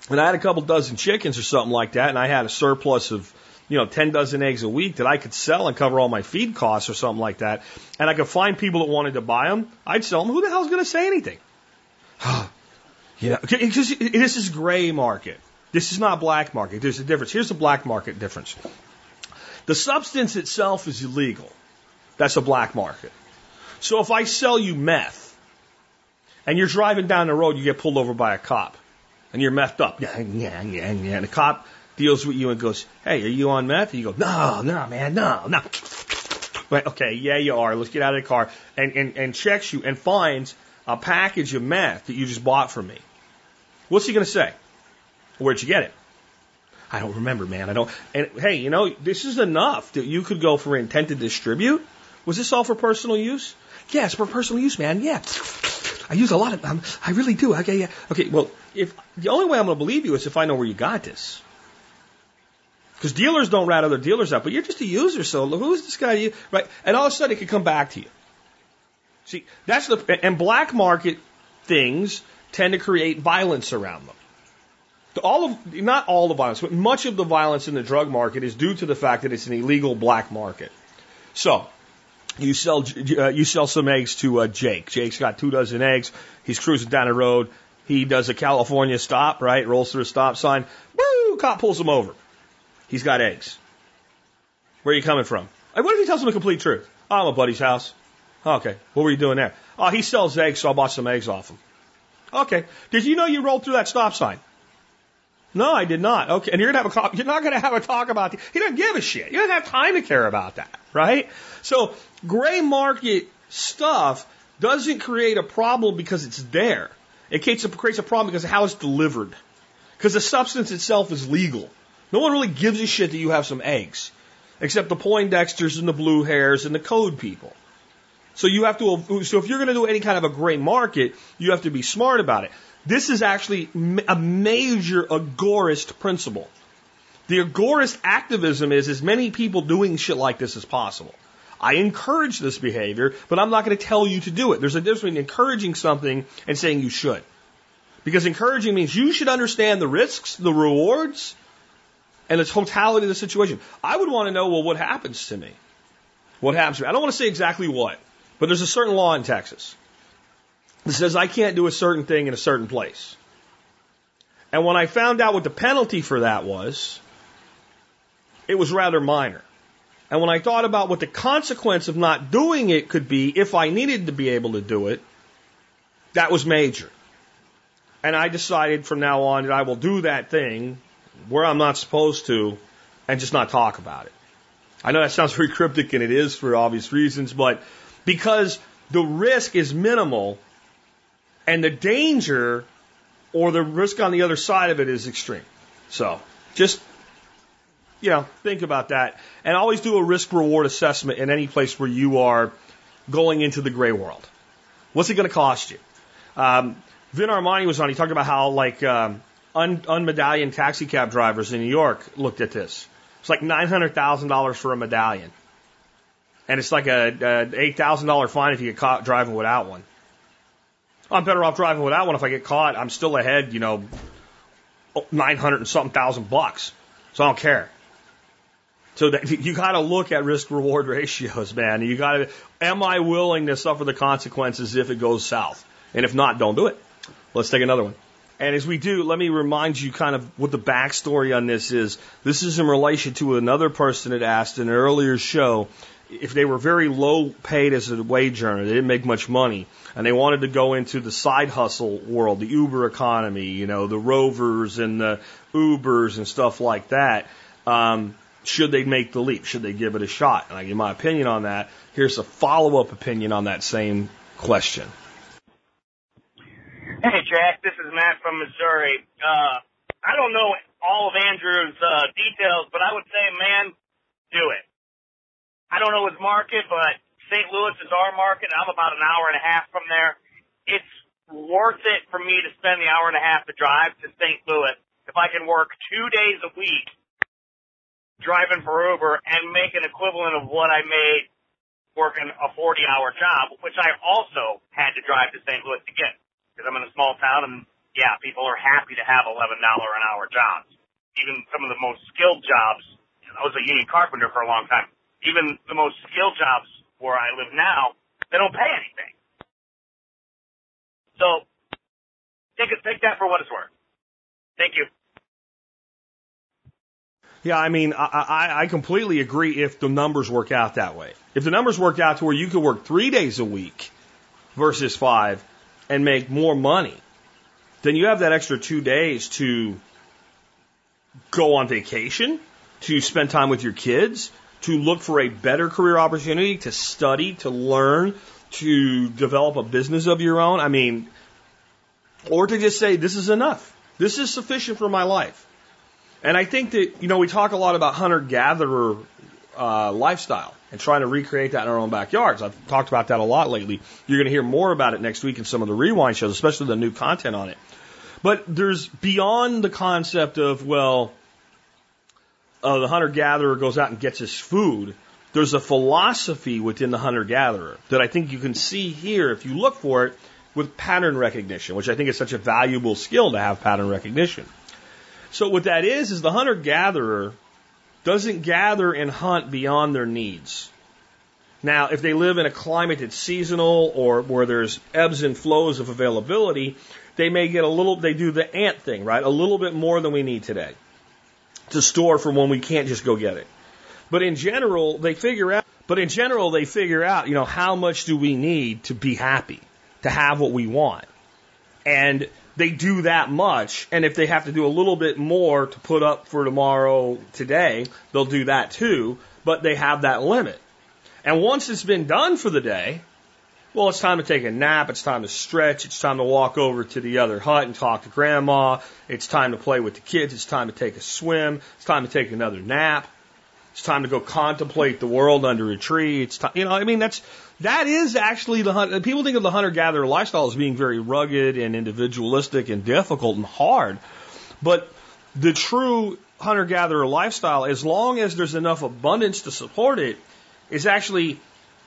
and I had a couple dozen chickens or something like that, and I had a surplus of, you know, 10 dozen eggs a week that I could sell and cover all my feed costs or something like that, and I could find people that wanted to buy them, I'd sell them. Who the hell's going to say anything? [SIGHS] yeah, because this is gray market. This is not black market. There's a difference. Here's the black market difference. The substance itself is illegal. That's a black market. So if I sell you meth, and you're driving down the road, you get pulled over by a cop, and you're methed up. Yeah, yeah, yeah, yeah. And the cop deals with you and goes, "Hey, are you on meth?" And you go, "No, no, man, no, no." Right, okay, yeah, you are. Let's get out of the car and, and, and checks you and finds a package of meth that you just bought from me. What's he going to say? Where'd you get it? I don't remember, man. I don't. And hey, you know, this is enough that you could go for intent to distribute. Was this all for personal use? Yes, for personal use, man. Yeah. I use a lot of them. I really do. Okay, yeah. Okay, well, if the only way I'm going to believe you is if I know where you got this. Because dealers don't rat other dealers out, but you're just a user, so who's this guy? You right? And all of a sudden, it could come back to you. See, that's the and black market things tend to create violence around them. All of not all the violence, but much of the violence in the drug market is due to the fact that it's an illegal black market. So you sell uh, you sell some eggs to uh, Jake. Jake's got two dozen eggs. He's cruising down the road. He does a California stop, right? Rolls through a stop sign. Woo! Cop pulls him over. He's got eggs. Where are you coming from? What if he tells him the complete truth? Oh, I'm a buddy's house. Okay. What were you doing there? Oh, he sells eggs, so I bought some eggs off him. Okay. Did you know you rolled through that stop sign? No, I did not. Okay, and you're gonna have a you're not gonna have a talk about the, he doesn't give a shit. You don't have time to care about that, right? So gray market stuff doesn't create a problem because it's there. It creates a, creates a problem because of how it's delivered. Because the substance itself is legal. No one really gives a shit that you have some eggs, except the Poindexters and the blue hairs and the code people. So you have to, so if you're going to do any kind of a gray market, you have to be smart about it. This is actually a major agorist principle. The agorist activism is as many people doing shit like this as possible. I encourage this behavior, but I'm not going to tell you to do it. There's a difference between encouraging something and saying you should. Because encouraging means you should understand the risks, the rewards, and the totality of the situation. I would want to know, well, what happens to me? What happens to me? I don't want to say exactly what, but there's a certain law in Texas that says I can't do a certain thing in a certain place. And when I found out what the penalty for that was, it was rather minor. And when I thought about what the consequence of not doing it could be if I needed to be able to do it, that was major. And I decided from now on that I will do that thing where I'm not supposed to and just not talk about it. I know that sounds [LAUGHS] very cryptic and it is for obvious reasons, but because the risk is minimal and the danger or the risk on the other side of it is extreme. So Just, you know, think about that. And always do a risk reward assessment in any place where you are going into the gray world. What's it going to cost you? Um, Vin Armani was on. He talked about how like um, un, unmedallion taxi cab drivers in New York looked at this. It's like nine hundred thousand dollars for a medallion, and it's like a, a eight thousand dollar fine if you get caught driving without one. I'm better off driving without one. If I get caught, I'm still ahead. You know, nine hundred and something thousand bucks. So I don't care. So that, [LAUGHS] you got to look at risk reward [LAUGHS] ratios, man. You got to. Am I willing to suffer the consequences if it goes south? And if not, don't do it. Let's take another one. And as we do, let me remind you kind of what the backstory on this is. This is in relation to another person that asked in an earlier show if they were very low paid as a wage earner, they didn't make much money, and they wanted to go into the side hustle world, the Uber economy, you know, the Rovers and the Ubers and stuff like that. Um, should they make the leap? Should they give it a shot? And I give my opinion on that. Here's a follow up opinion on that same question. Hey, Jack. This is Matt from Missouri. Uh, I don't know all of Andrew's uh, details, but I would say, man, do it. I don't know his market, but St. Louis is our market. I'm about an hour and a half from there. It's worth it for me to spend the hour and a half to drive to St. Louis if I can work two days a week driving for Uber and make an equivalent of what I made working a 40 hour job, which I also had to drive to St. Louis to get because I'm in a small town and yeah, people are happy to have $11 an hour jobs. Even some of the most skilled jobs, I was a union carpenter for a long time. Even the most skilled jobs where I live now, they don't pay anything. So take it, take that for what it's worth. Thank you. Yeah, I mean, I, I, I completely agree if the numbers work out that way. If the numbers work out to where you could work three days a week versus five, and make more money, then you have that extra two days to go on vacation, to spend time with your kids, to look for a better career opportunity, to study, to learn, to develop a business of your own. I mean, or to just say, this is enough. This is sufficient for my life. And I think that, you know, we talk a lot about hunter gatherer uh, lifestyle and trying to recreate that in our own backyards. I've talked about that a lot lately. You're going to hear more about it next week in some of the rewind shows, especially the new content on it. But there's beyond the concept of, well, uh, the hunter gatherer goes out and gets his food. There's a philosophy within the hunter gatherer that I think you can see here if you look for it with pattern recognition, which I think is such a valuable skill to have pattern recognition. So what that is, is the hunter gatherer doesn't gather and hunt beyond their needs. Now, if they live in a climate that's seasonal or where there's ebbs and flows of availability, they may get a little, they do the ant thing, right? A little bit more than we need today to store for when we can't just go get it. But in general, they figure out, but in general, they figure out, you know, how much do we need to be happy, to have what we want. And they do that much, and if they have to do a little bit more to put up for tomorrow today, they'll do that too, but they have that limit. And once it's been done for the day, well, it's time to take a nap, it's time to stretch, it's time to walk over to the other hut and talk to grandma, it's time to play with the kids, it's time to take a swim, it's time to take another nap. It's time to go contemplate the world under a tree. It's time, you know, I mean, that's, that is actually the hunter. People think of the hunter gatherer lifestyle as being very rugged and individualistic and difficult and hard. But the true hunter gatherer lifestyle, as long as there's enough abundance to support it, is actually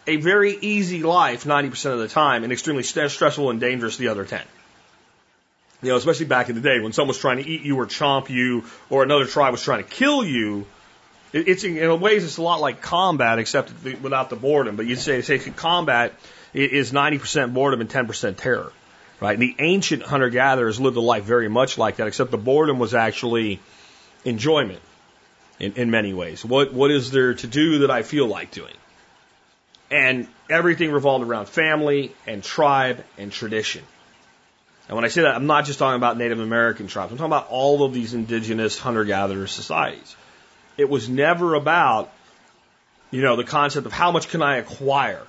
a very easy life 90% of the time and extremely stressful and dangerous the other 10. You know, especially back in the day when someone was trying to eat you or chomp you or another tribe was trying to kill you it's in in a ways it's a lot like combat, except without the boredom. But you'd say say combat is 90% boredom and 10% terror, right? And the ancient hunter gatherers lived a life very much like that, except the boredom was actually enjoyment in, in many ways. What what is there to do that I feel like doing? And everything revolved around family and tribe and tradition. And when I say that, I'm not just talking about Native American tribes. I'm talking about all of these indigenous hunter gatherer societies. It was never about, you know, the concept of how much can I acquire.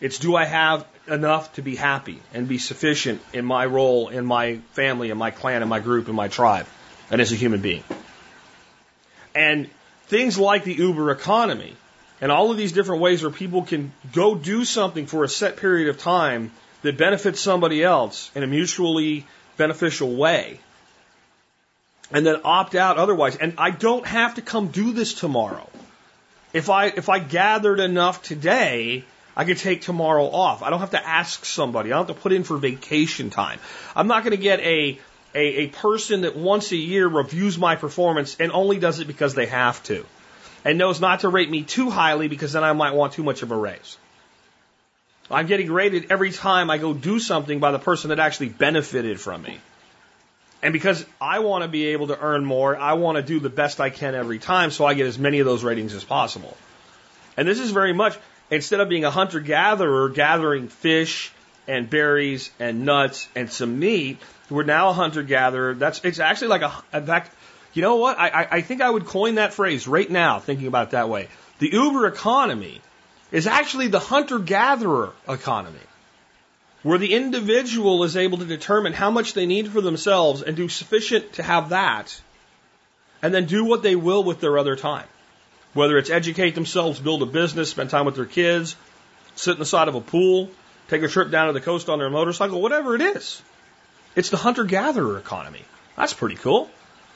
It's do I have enough to be happy and be sufficient in my role, in my family, in my clan, in my group, in my tribe, and as a human being. And things like the Uber economy and all of these different ways where people can go do something for a set period of time that benefits somebody else in a mutually beneficial way and then opt out otherwise. And I don't have to come do this tomorrow. If I if I gathered enough today, I could take tomorrow off. I don't have to ask somebody. I don't have to put in for vacation time. I'm not going to get a, a a person that once a year reviews my performance and only does it because they have to, and knows not to rate me too highly because then I might want too much of a raise. I'm getting rated every time I go do something by the person that actually benefited from me. And because I want to be able to earn more, I want to do the best I can every time so I get as many of those ratings as possible. And this is very much, instead of being a hunter gatherer gathering fish and berries and nuts and some meat, we're now a hunter gatherer. That's, it's actually like a, in fact, you know what? I, I, think I would coin that phrase right now, thinking about it that way. The Uber economy is actually the hunter gatherer economy where the individual is able to determine how much they need for themselves and do sufficient to have that, and then do what they will with their other time. Whether it's educate themselves, build a business, spend time with their kids, sit in the side of a pool, take a trip down to the coast on their motorcycle, whatever it is. It's the hunter gatherer economy. That's pretty cool.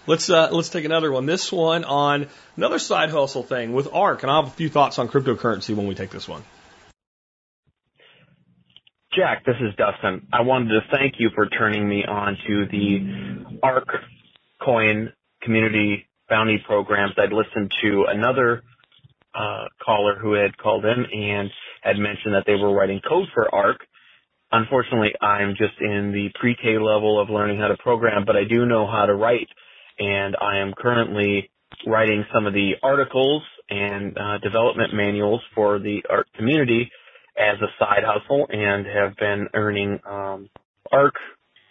Let's uh, let's take another one. This one on another side hustle thing with ARK, and I'll have a few thoughts on cryptocurrency when we take this one. Jack, this is Dustin. I wanted to thank you for turning me on to the ARK coin community bounty programs. I'd listened to another uh, caller who had called in and had mentioned that they were writing code for ARK. Unfortunately, I'm just in the pre-K level of learning how to program, but I do know how to write, and I am currently writing some of the articles and uh, development manuals for the ARK community as a side hustle and have been earning um, ARK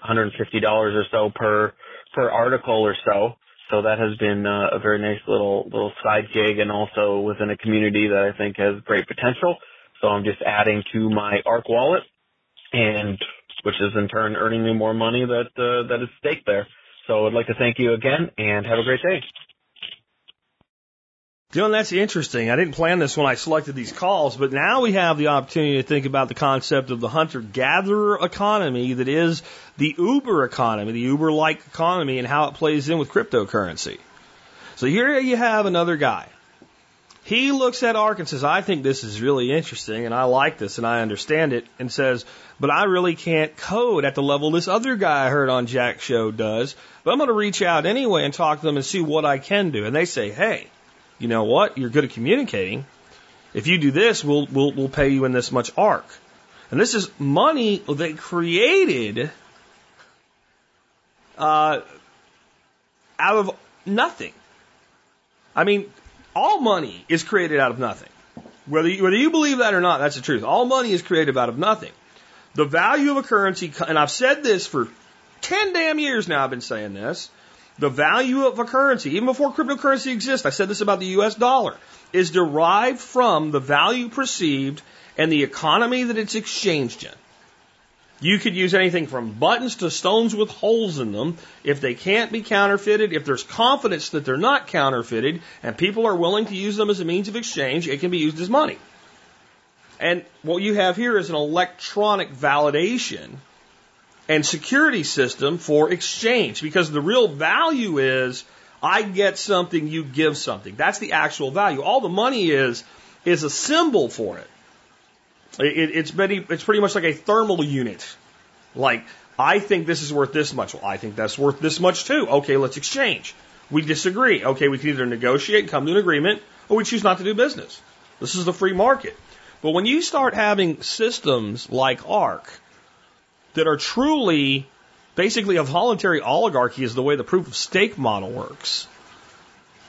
$150 or so per per article or so. So that has been uh, a very nice little little side gig, and also within a community that I think has great potential. So I'm just adding to my ARK wallet, and which is in turn earning me more money that uh, that is staked there. So I'd like to thank you again, and have a great day. Dylan, that's interesting. I didn't plan this when I selected these calls, but now we have the opportunity to think about the concept of the hunter gatherer economy that is the Uber economy, the Uber like economy, and how it plays in with cryptocurrency. So here you have another guy. He looks at ARK and says, I think this is really interesting and I like this and I understand it and says, but I really can't code at the level this other guy I heard on Jack's show does. But I'm going to reach out anyway and talk to them and see what I can do. And they say, hey, you know what? You're good at communicating. If you do this, we'll, we'll, we'll pay you in this much ARK. And this is money they created uh, out of nothing. I mean, all money is created out of nothing. Whether you, whether you believe that or not, that's the truth. All money is created out of nothing. The value of a currency, and I've said this for 10 damn years now, I've been saying this. The value of a currency, even before cryptocurrency exists, I said this about the US dollar, is derived from the value perceived and the economy that it's exchanged in. You could use anything from buttons to stones with holes in them. If they can't be counterfeited, if there's confidence that they're not counterfeited, and people are willing to use them as a means of exchange, it can be used as money. And what you have here is an electronic validation and security system for exchange because the real value is I get something, you give something. That's the actual value. All the money is is a symbol for it. It it's pretty it's pretty much like a thermal unit. Like I think this is worth this much. Well, I think that's worth this much too. Okay, let's exchange. We disagree. Okay, we can either negotiate and come to an agreement, or we choose not to do business. This is the free market. But when you start having systems like ARK that are truly basically a voluntary oligarchy is the way the proof of stake model works.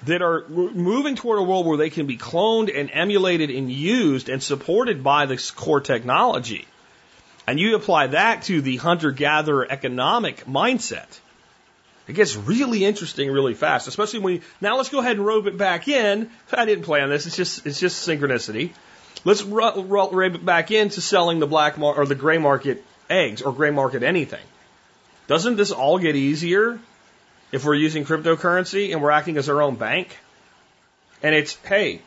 That are moving toward a world where they can be cloned and emulated and used and supported by this core technology. And you apply that to the hunter gatherer economic mindset. It gets really interesting really fast, especially when you, now let's go ahead and rope it back in. I didn't plan this. It's just, it's just synchronicity. Let's rope it back into selling the black mar- or the gray market eggs or gray market anything. Doesn't this all get easier if we're using cryptocurrency and we're acting as our own bank? And it's, hey,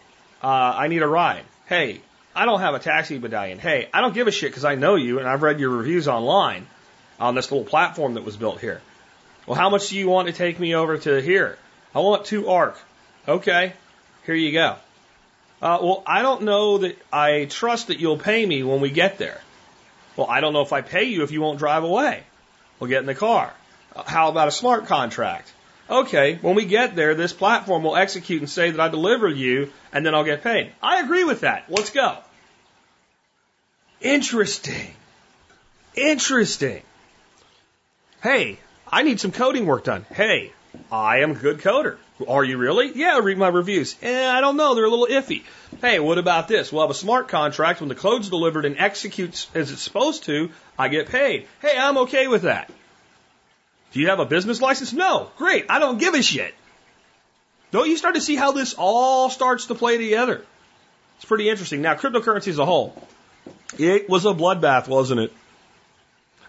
uh, I need a ride. Hey, I don't have a taxi medallion. Hey, I don't give a shit because I know you and I've read your reviews online on this little platform that was built here. Well, how much do you want to take me over to here? I want two ARK. Okay, here you go. Uh, well, I don't know that I trust that you'll pay me when we get there. Well, I don't know if I pay you if you won't drive away. We'll get in the car. How about a smart contract? Okay, when we get there, this platform will execute and say that I deliver you, and then I'll get paid. I agree with that. Let's go. Interesting. Interesting. Hey, I need some coding work done. Hey, I am a good coder. Are you really? Yeah, read my reviews. Eh, I don't know. They're a little iffy. Hey, what about this? We'll have a smart contract. When the code's delivered and executes as it's supposed to, I get paid. Hey, I'm okay with that. Do you have a business license? No. Great. I don't give a shit. Don't you start to see how this all starts to play together? It's pretty interesting. Now, cryptocurrency as a whole. It was a bloodbath, wasn't it?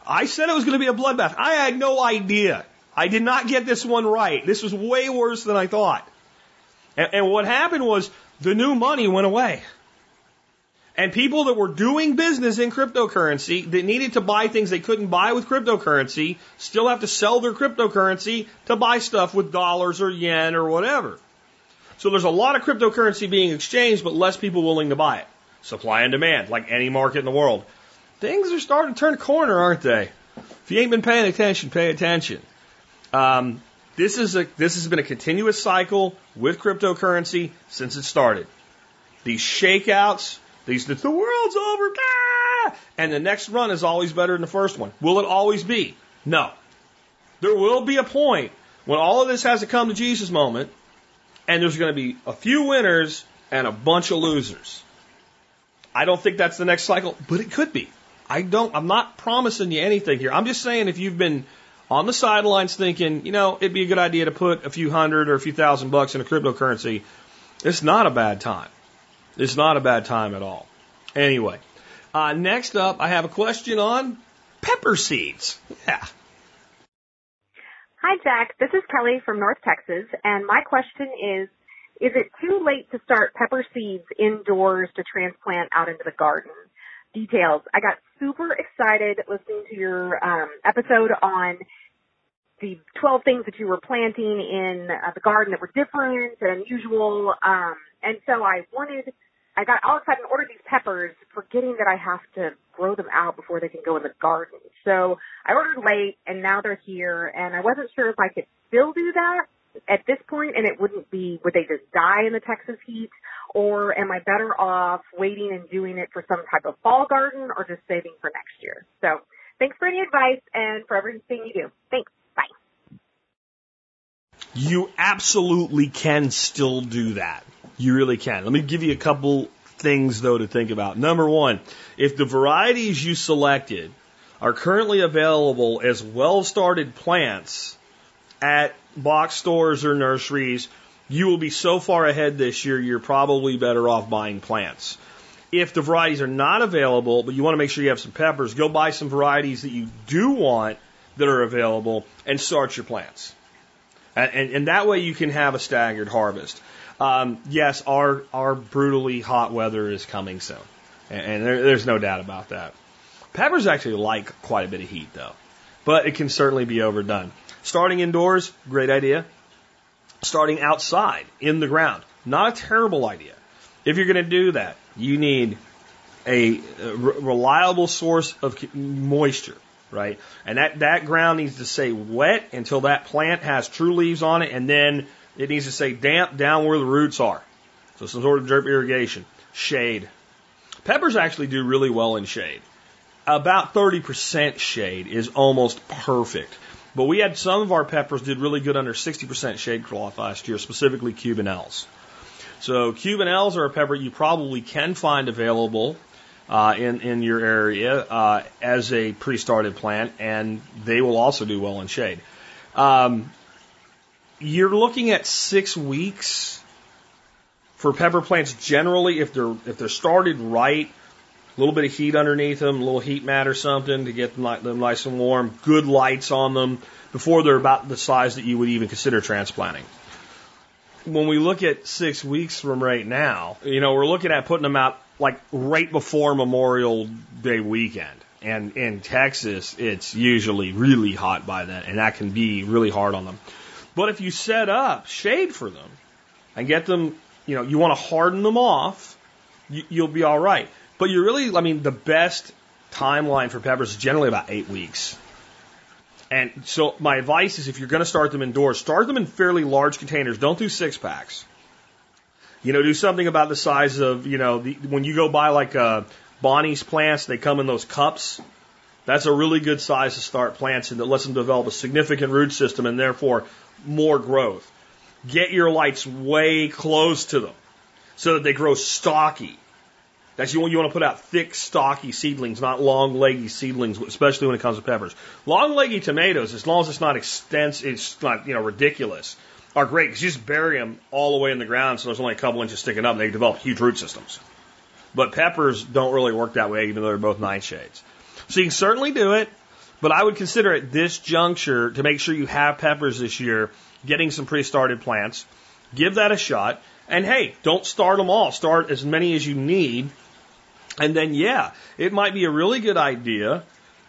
I said it was going to be a bloodbath. I had no idea. I did not get this one right. This was way worse than I thought. And, and what happened was the new money went away. And people that were doing business in cryptocurrency that needed to buy things they couldn't buy with cryptocurrency still have to sell their cryptocurrency to buy stuff with dollars or yen or whatever. So there's a lot of cryptocurrency being exchanged, but less people willing to buy it. Supply and demand, like any market in the world. Things are starting to turn a corner, aren't they? If you ain't been paying attention, pay attention. Um, this is a this has been a continuous cycle with cryptocurrency since it started. These shakeouts, these the, the world's over, ah! and the next run is always better than the first one. Will it always be? No. There will be a point when all of this has a come to Jesus moment, and there's going to be a few winners and a bunch of losers. I don't think that's the next cycle, but it could be. I don't, I'm not promising you anything here. I'm just saying if you've been on the sidelines thinking, you know, it'd be a good idea to put a few hundred or a few thousand bucks in a cryptocurrency, it's not a bad time. It's not a bad time at all. Anyway, uh, next up, I have a question on pepper seeds. Yeah. Hi, Jack. This is Kelly from North Texas, and my question is, is it too late to start pepper seeds indoors to transplant out into the garden? Details. I got super excited listening to your um, episode on the 12 things that you were planting in uh, the garden that were different and unusual. Um, and so I wanted, I got all excited and ordered these peppers, forgetting that I have to grow them out before they can go in the garden. So I ordered late and now they're here and I wasn't sure if I could still do that at this point and it wouldn't be, would they just die in the Texas heat or am I better off waiting and doing it for some type of fall garden or just saving for next year? So thanks for any advice and for everything you do. Thanks. Bye. You absolutely can still do that. You really can. Let me give you a couple things though to think about. Number one, if the varieties you selected are currently available as well started plants at box stores or nurseries, you will be so far ahead this year, you're probably better off buying plants. If the varieties are not available, but you want to make sure you have some peppers, go buy some varieties that you do want that are available and start your plants. And, and, and that way you can have a staggered harvest. Um, yes, our, our brutally hot weather is coming soon. And, and there, there's no doubt about that. Peppers actually like quite a bit of heat though, but it can certainly be overdone. Starting indoors, great idea starting outside in the ground. Not a terrible idea. If you're going to do that, you need a, a reliable source of moisture, right? And that, that ground needs to stay wet until that plant has true leaves on it, and then it needs to stay damp down where the roots are. So some sort of drip irrigation. Shade. Peppers actually do really well in shade. About 30% shade is almost perfect. But we had some of our peppers did really good under 60% shade cloth last year, specifically Cubanelles. So Cubanelles are a pepper you probably can find available uh, in in your area uh, as a pre-started plant, and they will also do well in shade. Um, you're looking at six weeks for pepper plants generally if they're if they're started right a little bit of heat underneath them, a little heat mat or something to get them, them nice and warm, good lights on them before they're about the size that you would even consider transplanting. when we look at six weeks from right now, you know, we're looking at putting them out like right before Memorial Day weekend. And in Texas, it's usually really hot by then, and that can be really hard on them. But if you set up shade for them and get them, you know, you want to harden them off, you, you'll be all right. But you really, I mean, the best timeline for peppers is generally about eight weeks. And so my advice is if you're going to start them indoors, start them in fairly large containers. Don't do six packs. You know, do something about the size of, you know, the, when you go buy like uh, Bonnie's plants, they come in those cups. That's a really good size to start plants and that lets them develop a significant root system and therefore more growth. Get your lights way close to them so that they grow stocky. That's you, want you want to put out thick, stocky seedlings, not long, leggy seedlings, especially when it comes to peppers. Long, leggy tomatoes, as long as it's not extensive, it's not you know ridiculous, are great because you just bury them all the way in the ground, so there's only a couple inches sticking up, and they develop huge root systems. But peppers don't really work that way, even though they're both nightshades. So you can certainly do it, but I would consider at this juncture to make sure you have peppers this year, getting some pre-started plants. Give that a shot. And hey, don't start them all. Start as many as you need and then, yeah, it might be a really good idea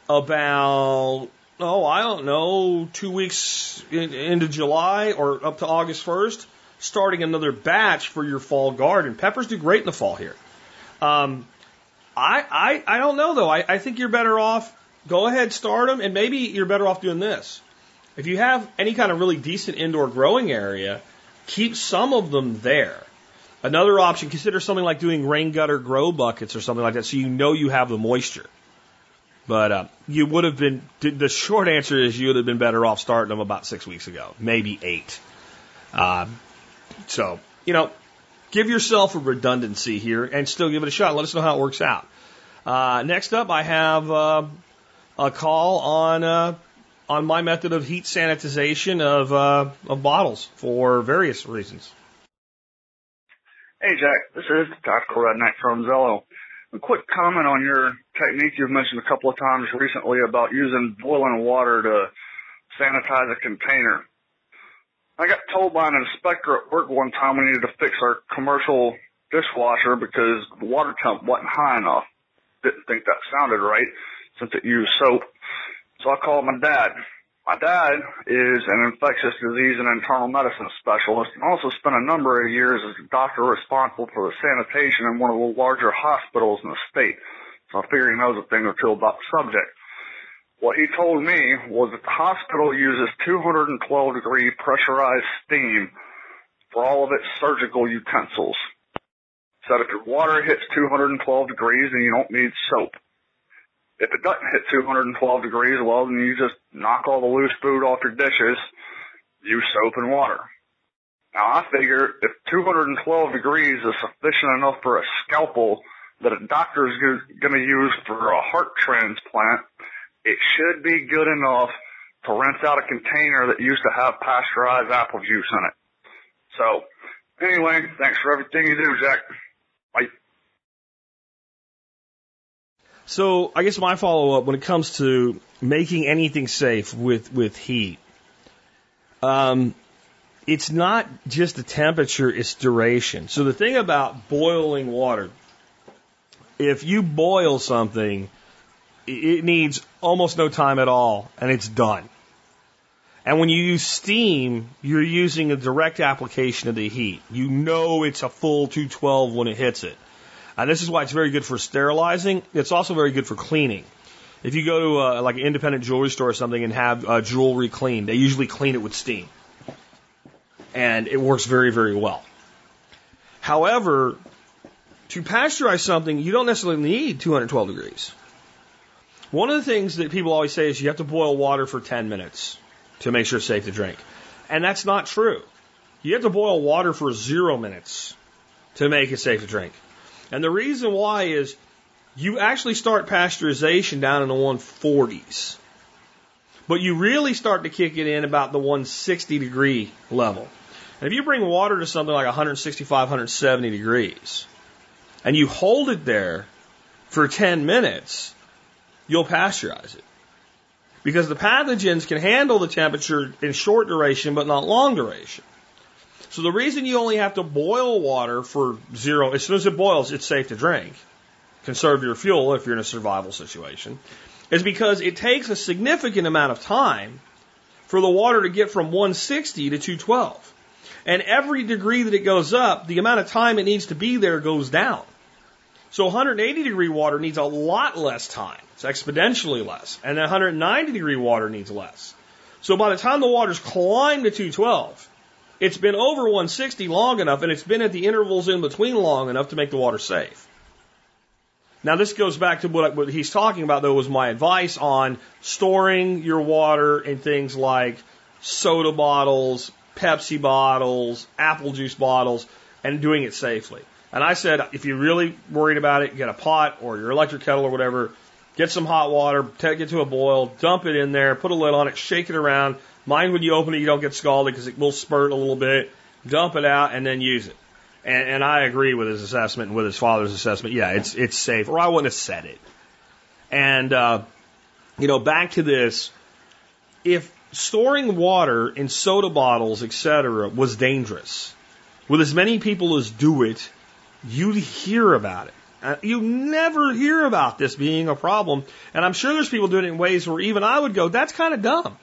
about, oh, I don't know, two weeks in, into July or up to August 1st, starting another batch for your fall garden. Peppers do great in the fall here. Um, I, I, I don't know though. I, I think you're better off, go ahead, start them, and maybe you're better off doing this. If you have any kind of really decent indoor growing area, keep some of them there. Another option, consider something like doing rain gutter grow buckets or something like that so you know you have the moisture. But uh, you would have been, the short answer is you would have been better off starting them about six weeks ago, maybe eight. Uh, so, you know, give yourself a redundancy here and still give it a shot. Let us know how it works out. Uh, next up, I have uh, a call on uh, on my method of heat sanitization of, uh, of bottles for various reasons. Hey, Jack. This is Dr. Redneck from Zello. A quick comment on your technique you've mentioned a couple of times recently about using boiling water to sanitize a container. I got told by an inspector at work one time we needed to fix our commercial dishwasher because the water temp wasn't high enough. Didn't think that sounded right since it used soap. So I called my dad. My dad is an infectious disease and internal medicine specialist and also spent a number of years as a doctor responsible for the sanitation in one of the larger hospitals in the state. So I figure he knows a thing or two about the subject. What he told me was that the hospital uses 212 degree pressurized steam for all of its surgical utensils. Said if your water hits 212 degrees, then you don't need soap. If it doesn't hit 212 degrees, well, then you just knock all the loose food off your dishes, use soap and water. Now I figure if 212 degrees is sufficient enough for a scalpel that a doctor is going to use for a heart transplant, it should be good enough to rinse out a container that used to have pasteurized apple juice in it. So, anyway, thanks for everything you do, Jack. Bye. So I guess my follow up when it comes to making anything safe with with heat, um, it's not just the temperature; it's duration. So the thing about boiling water, if you boil something, it needs almost no time at all, and it's done. And when you use steam, you're using a direct application of the heat. You know it's a full 212 when it hits it. And this is why it's very good for sterilizing. It's also very good for cleaning. If you go to a, like an independent jewelry store or something and have uh, jewelry cleaned, they usually clean it with steam. And it works very, very well. However, to pasteurize something, you don't necessarily need 212 degrees. One of the things that people always say is you have to boil water for 10 minutes to make sure it's safe to drink. And that's not true. You have to boil water for zero minutes to make it safe to drink. And the reason why is you actually start pasteurization down in the 140s. But you really start to kick it in about the 160 degree level. And if you bring water to something like 165, 170 degrees, and you hold it there for 10 minutes, you'll pasteurize it. Because the pathogens can handle the temperature in short duration, but not long duration. So the reason you only have to boil water for zero, as soon as it boils, it's safe to drink. Conserve your fuel if you're in a survival situation, is because it takes a significant amount of time for the water to get from 160 to 212. And every degree that it goes up, the amount of time it needs to be there goes down. So 180 degree water needs a lot less time. It's exponentially less. And then 190 degree water needs less. So by the time the water's climbed to 212, it's been over 160 long enough and it's been at the intervals in between long enough to make the water safe. Now this goes back to what, what he's talking about though was my advice on storing your water in things like soda bottles, Pepsi bottles, apple juice bottles, and doing it safely. And I said, if you're really worried about it, get a pot or your electric kettle or whatever, get some hot water, take it to a boil, dump it in there, put a lid on it, shake it around. Mind when you open it, you don't get scalded because it will spurt a little bit. Dump it out and then use it. And, and I agree with his assessment and with his father's assessment. Yeah, it's it's safe. Or I wouldn't have said it. And uh, you know, back to this, if storing water in soda bottles, etc., was dangerous, with as many people as do it, you'd hear about it. Uh, you never hear about this being a problem. And I'm sure there's people doing it in ways where even I would go, that's kind of dumb.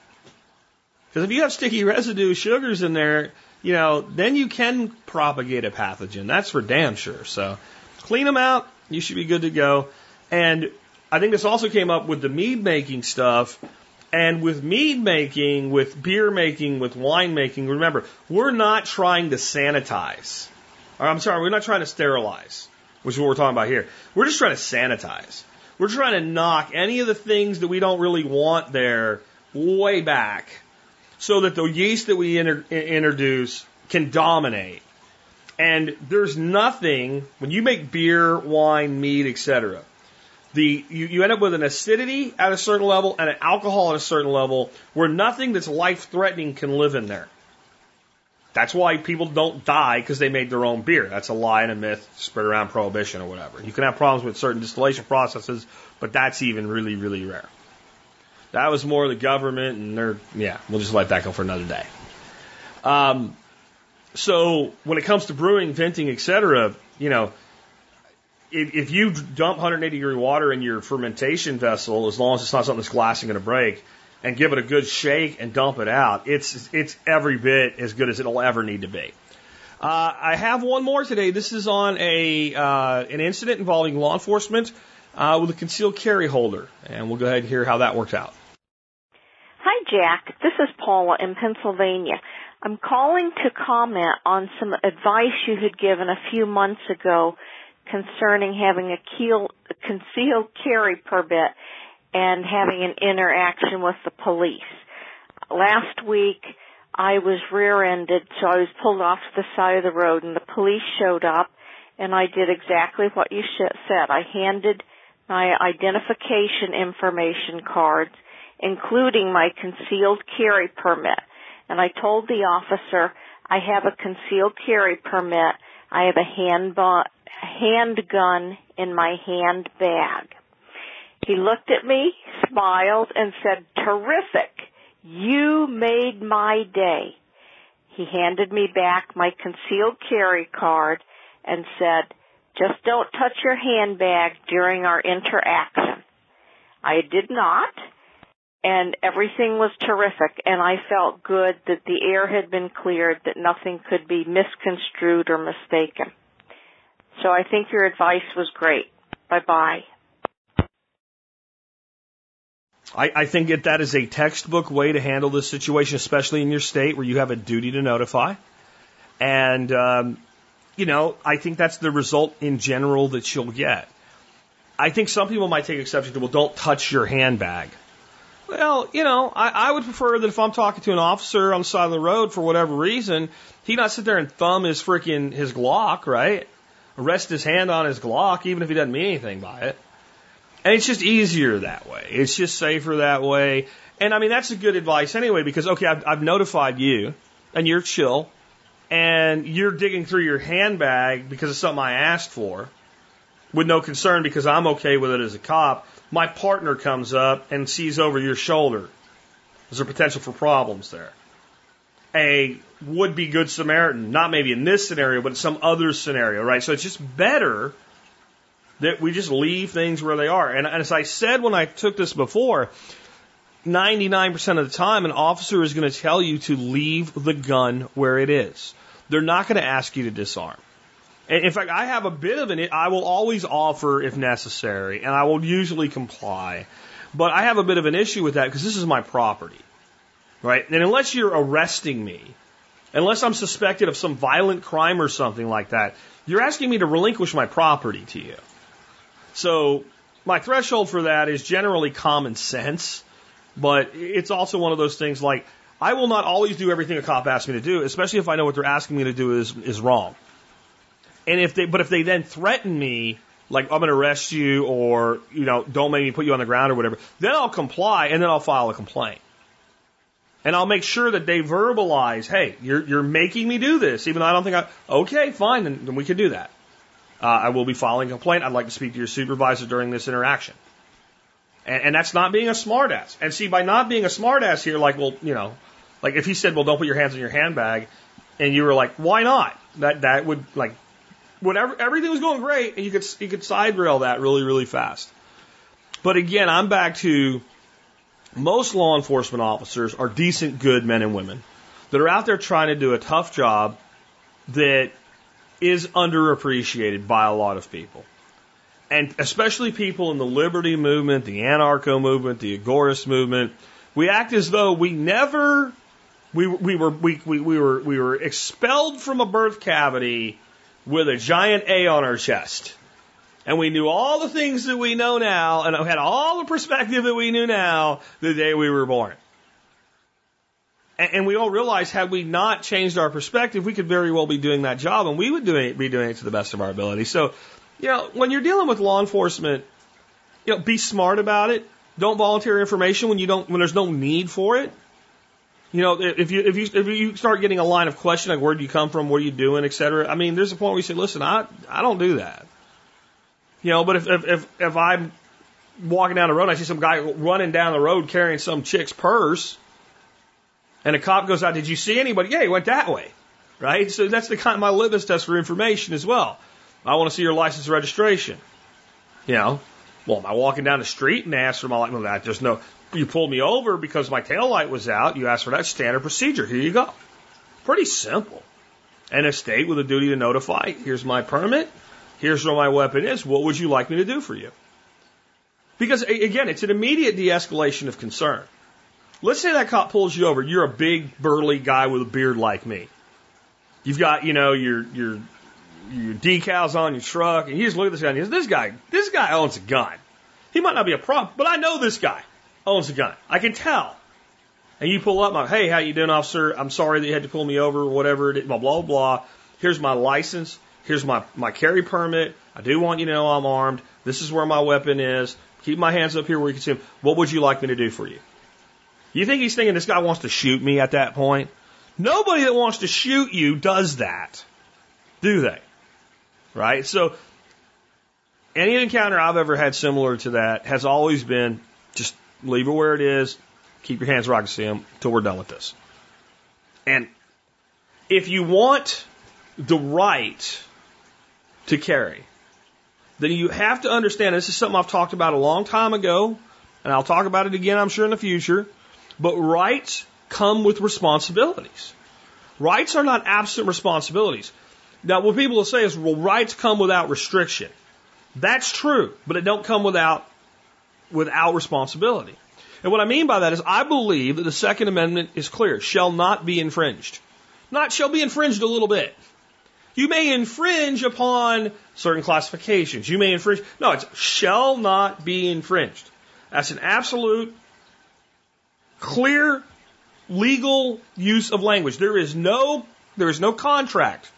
Because if you have sticky residue sugars in there, you know, then you can propagate a pathogen. That's for damn sure. So clean them out. You should be good to go. And I think this also came up with the mead making stuff. And with mead making, with beer making, with wine making, remember, we're not trying to sanitize. Or I'm sorry, we're not trying to sterilize, which is what we're talking about here. We're just trying to sanitize. We're trying to knock any of the things that we don't really want there way back so that the yeast that we inter- introduce can dominate. And there's nothing, when you make beer, wine, mead, etc., the, you, you end up with an acidity at a certain level and an alcohol at a certain level where nothing that's life threatening can live in there. That's why people don't die because they made their own beer. That's a lie and a myth spread around prohibition or whatever. You can have problems with certain distillation processes, but that's even really, really rare. That was more the government, and they're, yeah, we'll just let that go for another day. Um, so when it comes to brewing, venting, etc., you know, if, if you dump 180 degree water in your fermentation vessel, as long as it's not something that's glassing going to break, and give it a good shake and dump it out, it's it's every bit as good as it'll ever need to be. Uh, I have one more today. This is on a uh, an incident involving law enforcement uh, with a concealed carry holder, and we'll go ahead and hear how that worked out. Hi, Jack. This is Paula in Pennsylvania. I'm calling to comment on some advice you had given a few months ago concerning having a, keel, concealed carry permit and having an interaction with the police. Last week, I was rear-ended, so I was pulled off to the side of the road, and the police showed up, and I did exactly what you said. I handed my identification information cards, including my concealed carry permit, and I told the officer, I have a concealed carry permit, I have a handgun in my handbag. He looked at me, smiled, and said, terrific. You made my day. He handed me back my concealed carry card and said, just don't touch your handbag during our interaction. I did not, and everything was terrific, and I felt good that the air had been cleared, that nothing could be misconstrued or mistaken. So I think your advice was great. Bye bye. I, I think that that is a textbook way to handle this situation, especially in your state where you have a duty to notify. And, um, you know, I think that's the result in general that you'll get. I think some people might take exception to, well, don't touch your handbag. Well, you know, I, I would prefer that if I'm talking to an officer on the side of the road for whatever reason, he not sit there and thumb his freaking his Glock, right? Rest his hand on his Glock, even if he doesn't mean anything by it. And it's just easier that way. It's just safer that way. And I mean, that's a good advice anyway, because, okay, I've, I've notified you and you're chill and you're digging through your handbag because of something I asked for with no concern because I'm okay with it as a cop. My partner comes up and sees over your shoulder. There's a potential for problems there? a would be good Samaritan, not maybe in this scenario, but some other scenario, right? So it's just better that we just leave things where they are. And, and as I said when I took this before, 99% of the time, an officer is going to tell you to leave the gun where it is. They're not going to ask you to disarm. In fact, I have a bit of an, I will always offer if necessary, and I will usually comply. But I have a bit of an issue with that because this is my property, right? And unless you're arresting me, unless I'm suspected of some violent crime or something like that, you're asking me to relinquish my property to you. So my threshold for that is generally common sense, but it's also one of those things like I will not always do everything a cop asks me to do, especially if I know what they're asking me to do is is wrong. And if they, but if they then threaten me, like I'm going to arrest you or, you know, don't make me put you on the ground or whatever, then I'll comply and then I'll file a complaint. And I'll make sure that they verbalize, hey, you're, you're making me do this, even though I don't think I, okay, fine, then, then we can do that. Uh, I will be filing a complaint. I'd like to speak to your supervisor during this interaction. And, and that's not being a smartass. And see, by not being a smartass here, like, well, you know, like if he said, well, don't put your hands in your handbag, and you were like, why not? That, that would, like, whatever, everything was going great, and you could, you could side rail that really, really fast. But again, I'm back to most law enforcement officers are decent, good men and women that are out there trying to do a tough job that is underappreciated by a lot of people. And especially people in the liberty movement, the anarcho movement, the agorist movement, we act as though we never we, we were we, we, we were we were expelled from a birth cavity with a giant A on our chest. And we knew all the things that we know now, and had all the perspective that we knew now the day we were born. And, we all realized had we not changed our perspective, we could very well be doing that job, and we would do it, be doing it to the best of our ability. So, you know, when you're dealing with law enforcement, you know, be smart about it. Don't volunteer information when you don't when there's no need for it. You know, if you if you if you start getting a line of question like where do you come from, what are you doing, et cetera. I mean, there's a point where you say, listen, I I don't do that. You know, but if if if, if I'm walking down the road and I see some guy running down the road carrying some chick's purse, and a cop goes out, did you see anybody? Yeah, he went that way, right? So that's the kind of my litmus test for information as well. I want to see your license registration. You know, well, am I walking down the street and ask for my license? Well, that there's no. You pulled me over because my tail light was out. You asked for that standard procedure. Here you go. Pretty simple. And a state with a duty to notify. Here's my permit. Here's where my weapon is. What would you like me to do for you? Because again, it's an immediate de-escalation of concern. Let's say that cop pulls you over. You're a big burly guy with a beard like me. You've got, you know, your your your decals on your truck, and you just look at this guy and he says, This guy, this guy owns a gun. He might not be a prop, but I know this guy owns a gun. I can tell. And you pull up, my, hey, how you doing, officer? I'm sorry that you had to pull me over, or whatever blah, blah, blah. Here's my license. Here's my, my carry permit. I do want you to know I'm armed. This is where my weapon is. Keep my hands up here where you can see them. What would you like me to do for you? You think he's thinking this guy wants to shoot me at that point? Nobody that wants to shoot you does that, do they? Right? So, any encounter I've ever had similar to that has always been just leave it where it is, keep your hands where I can until we're done with this. And if you want the right to carry, then you have to understand this is something I've talked about a long time ago, and I'll talk about it again, I'm sure, in the future. But rights come with responsibilities. Rights are not absent responsibilities. Now, what people will say is, well, rights come without restriction. That's true, but it don't come without without responsibility. And what I mean by that is I believe that the Second Amendment is clear, shall not be infringed. Not shall be infringed a little bit. You may infringe upon certain classifications. You may infringe. No, it's shall not be infringed. That's an absolute, clear, legal use of language. There is no, there is no contract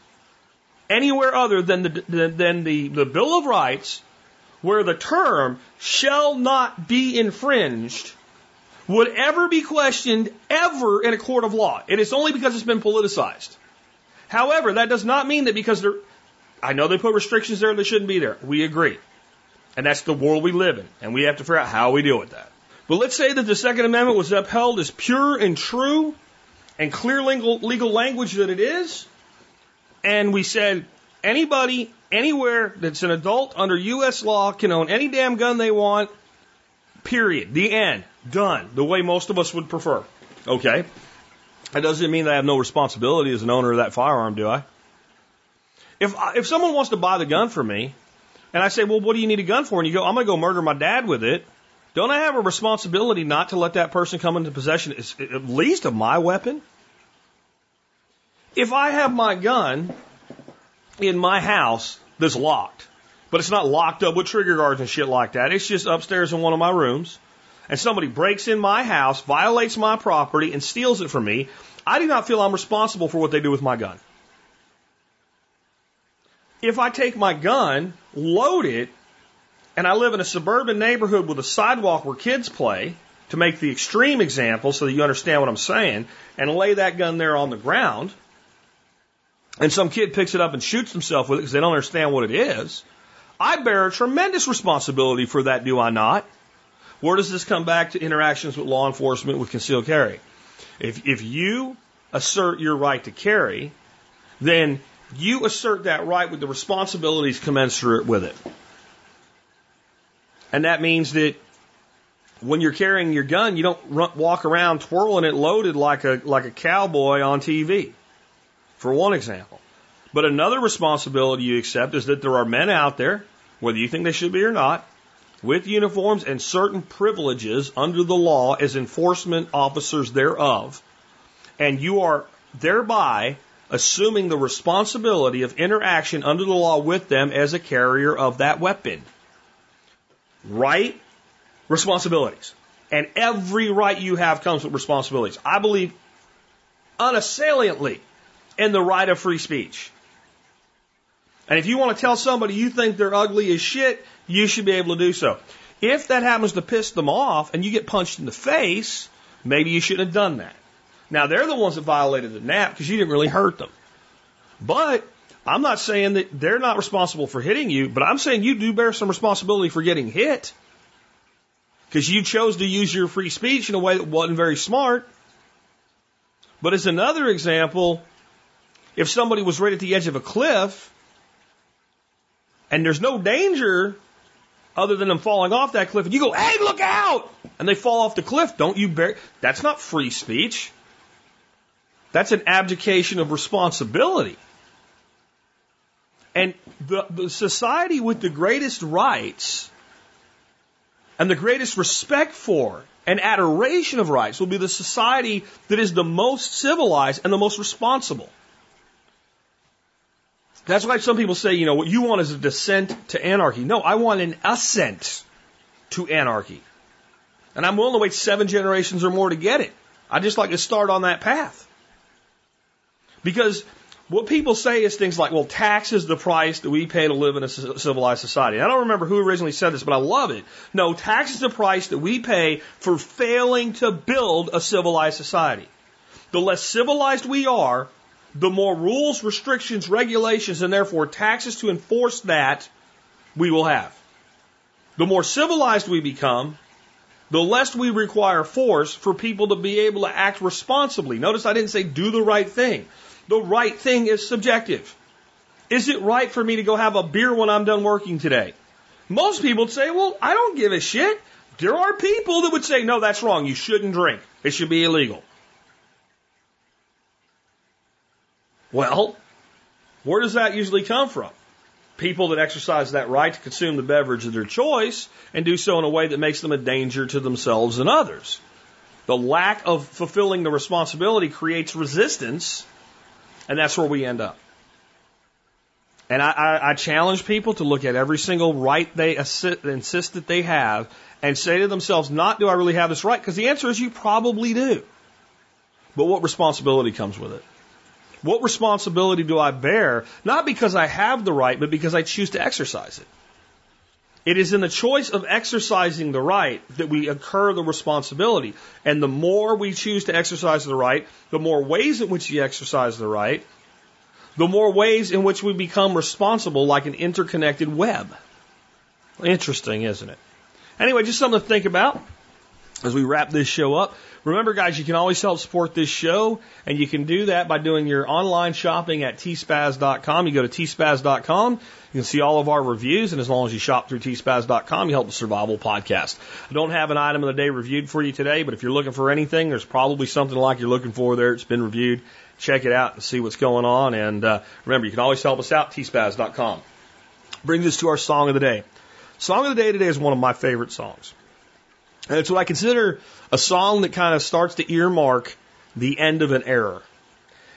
anywhere other than the, than the, the Bill of Rights where the term shall not be infringed would ever be questioned ever in a court of law. It is only because it's been politicized. However, that does not mean that because there, I know they put restrictions there that shouldn't be there. We agree. And that's the world we live in. And we have to figure out how we deal with that. But let's say that the Second Amendment was upheld as pure and true and clear legal, legal language that it is. And we said anybody, anywhere that's an adult under U.S. law can own any damn gun they want. Period. The end. Done. The way most of us would prefer. Okay. That doesn't mean I have no responsibility as an owner of that firearm, do I? If if someone wants to buy the gun for me, and I say, well, what do you need a gun for? And you go, I'm going to go murder my dad with it. Don't I have a responsibility not to let that person come into possession at least of my weapon? If I have my gun in my house that's locked, but it's not locked up with trigger guards and shit like that, it's just upstairs in one of my rooms, and somebody breaks in my house, violates my property, and steals it from me, I do not feel I'm responsible for what they do with my gun. If I take my gun, load it, and I live in a suburban neighborhood with a sidewalk where kids play, to make the extreme example so that you understand what I'm saying, and lay that gun there on the ground, and some kid picks it up and shoots himself with it because they don't understand what it is, I bear a tremendous responsibility for that, do I not? Where does this come back to interactions with law enforcement with concealed carry? If, if you assert your right to carry, then you assert that right with the responsibilities commensurate with it. And that means that when you're carrying your gun, you don't run, walk around twirling it loaded like a, like a cowboy on TV, for one example. But another responsibility you accept is that there are men out there, whether you think they should be or not, with uniforms and certain privileges under the law as enforcement officers thereof. And you are thereby assuming the responsibility of interaction under the law with them as a carrier of that weapon. Right? Responsibilities. And every right you have comes with responsibilities. I believe unassailantly in the right of free speech. And if you want to tell somebody you think they're ugly as shit, you should be able to do so. If that happens to piss them off and you get punched in the face, maybe you shouldn't have done that. Now they're the ones that violated the NAP because you didn't really hurt them. But I'm not saying that they're not responsible for hitting you, but I'm saying you do bear some responsibility for getting hit because you chose to use your free speech in a way that wasn't very smart. But as another example, if somebody was right at the edge of a cliff and there's no danger other than them falling off that cliff, and you go, "Hey, look out!" and they fall off the cliff, don't you bear? That's not free speech. That's an abdication of responsibility. And the, the society with the greatest rights and the greatest respect for and adoration of rights will be the society that is the most civilized and the most responsible. That's why some people say, you know, what you want is a descent to anarchy. No, I want an ascent to anarchy. And I'm willing to wait seven generations or more to get it. I just like to start on that path. Because what people say is things like, well, tax is the price that we pay to live in a civilized society. I don't remember who originally said this, but I love it. No, tax is the price that we pay for failing to build a civilized society. The less civilized we are, the more rules, restrictions, regulations, and therefore taxes to enforce that we will have. The more civilized we become, the less we require force for people to be able to act responsibly. Notice I didn't say do the right thing. The right thing is subjective. Is it right for me to go have a beer when I'm done working today? Most people would say, well, I don't give a shit. There are people that would say, no, that's wrong. You shouldn't drink. It should be illegal. Well, where does that usually come from? People that exercise that right to consume the beverage of their choice and do so in a way that makes them a danger to themselves and others. The lack of fulfilling the responsibility creates resistance, and that's where we end up. And I, I, I challenge people to look at every single right they assist, insist that they have and say to themselves, not do I really have this right? Because the answer is you probably do. But what responsibility comes with it? What responsibility do I bear? Not because I have the right, but because I choose to exercise it. It is in the choice of exercising the right that we incur the responsibility. And the more we choose to exercise the right, the more ways in which we exercise the right, the more ways in which we become responsible like an interconnected web. Interesting, isn't it? Anyway, just something to think about. as we wrap this show up. Remember, guys, you can always help support this show, and you can do that by doing your online shopping at tspaz.com. You go to tspaz.com, you can see all of our reviews, and as long as you shop through tspaz.com, you help the Survival Podcast. I don't have an item of the day reviewed for you today, but if you're looking for anything, there's probably something like you're looking for there. It's been reviewed. Check it out and see what's going on. And uh, remember, you can always help us out, tspaz.com. Brings us to our song of the day. Song of the day today is one of my favorite songs. And it's what I consider a song that kind of starts to earmark the end of an era.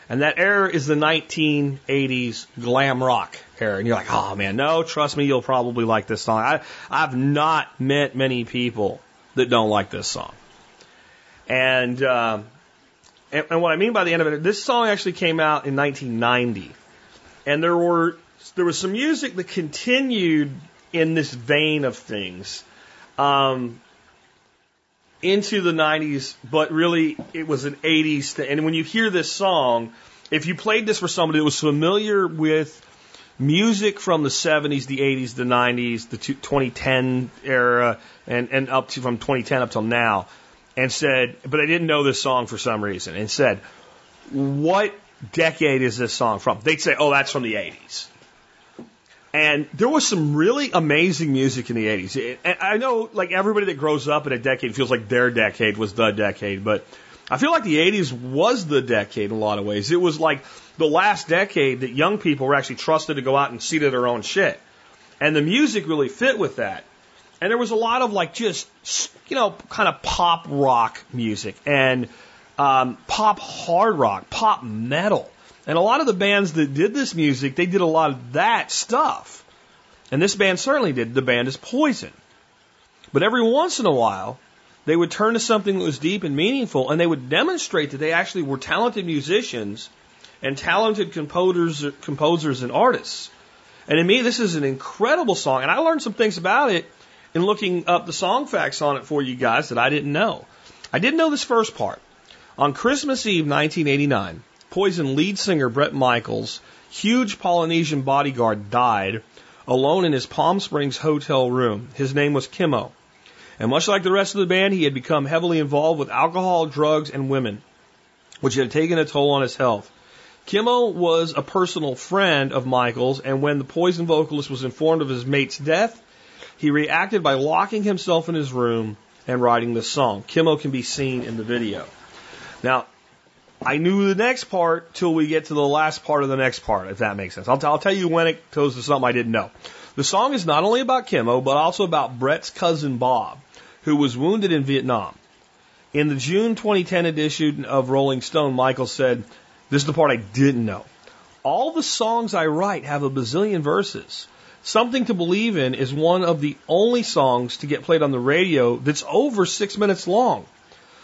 And that era is the 1980s glam rock era. And you're like, oh man, no, trust me, you'll probably like this song. I, I've not met many people that don't like this song. And, um, and, and what I mean by the end of it, this song actually came out in 1990. And there were, there was some music that continued in this vein of things. Um, into the 90s, but really it was an 80s thing. And when you hear this song, if you played this for somebody that was familiar with music from the 70s, the 80s, the 90s, the 2010 era, and, and up to from 2010 up till now, and said, but I didn't know this song for some reason, and said, what decade is this song from? They'd say, oh, that's from the 80s. And there was some really amazing music in the 80s. And I know, like, everybody that grows up in a decade feels like their decade was the decade, but I feel like the 80s was the decade in a lot of ways. It was like the last decade that young people were actually trusted to go out and see to their own shit. And the music really fit with that. And there was a lot of, like, just, you know, kind of pop rock music and um, pop hard rock, pop metal. And a lot of the bands that did this music, they did a lot of that stuff. And this band certainly did. The band is Poison. But every once in a while, they would turn to something that was deep and meaningful, and they would demonstrate that they actually were talented musicians and talented composers, composers and artists. And to me, this is an incredible song, and I learned some things about it in looking up the song facts on it for you guys that I didn't know. I didn't know this first part. On Christmas Eve 1989, Poison lead singer Bret Michaels, huge Polynesian bodyguard, died alone in his Palm Springs hotel room. His name was Kimo. And much like the rest of the band, he had become heavily involved with alcohol, drugs, and women, which had taken a toll on his health. Kimo was a personal friend of Michaels, and when the Poison vocalist was informed of his mate's death, he reacted by locking himself in his room and writing the song. Kimo can be seen in the video. Now, I knew the next part till we get to the last part of the next part, if that makes sense. I'll, t- I'll tell you when it goes to something I didn't know. The song is not only about Kimo, but also about Bret's cousin Bob, who was wounded in Vietnam. In the June 2010 edition of Rolling Stone, Michael said, This is the part I didn't know. All the songs I write have a bazillion verses. Something to Believe in is one of the only songs to get played on the radio that's over six minutes long.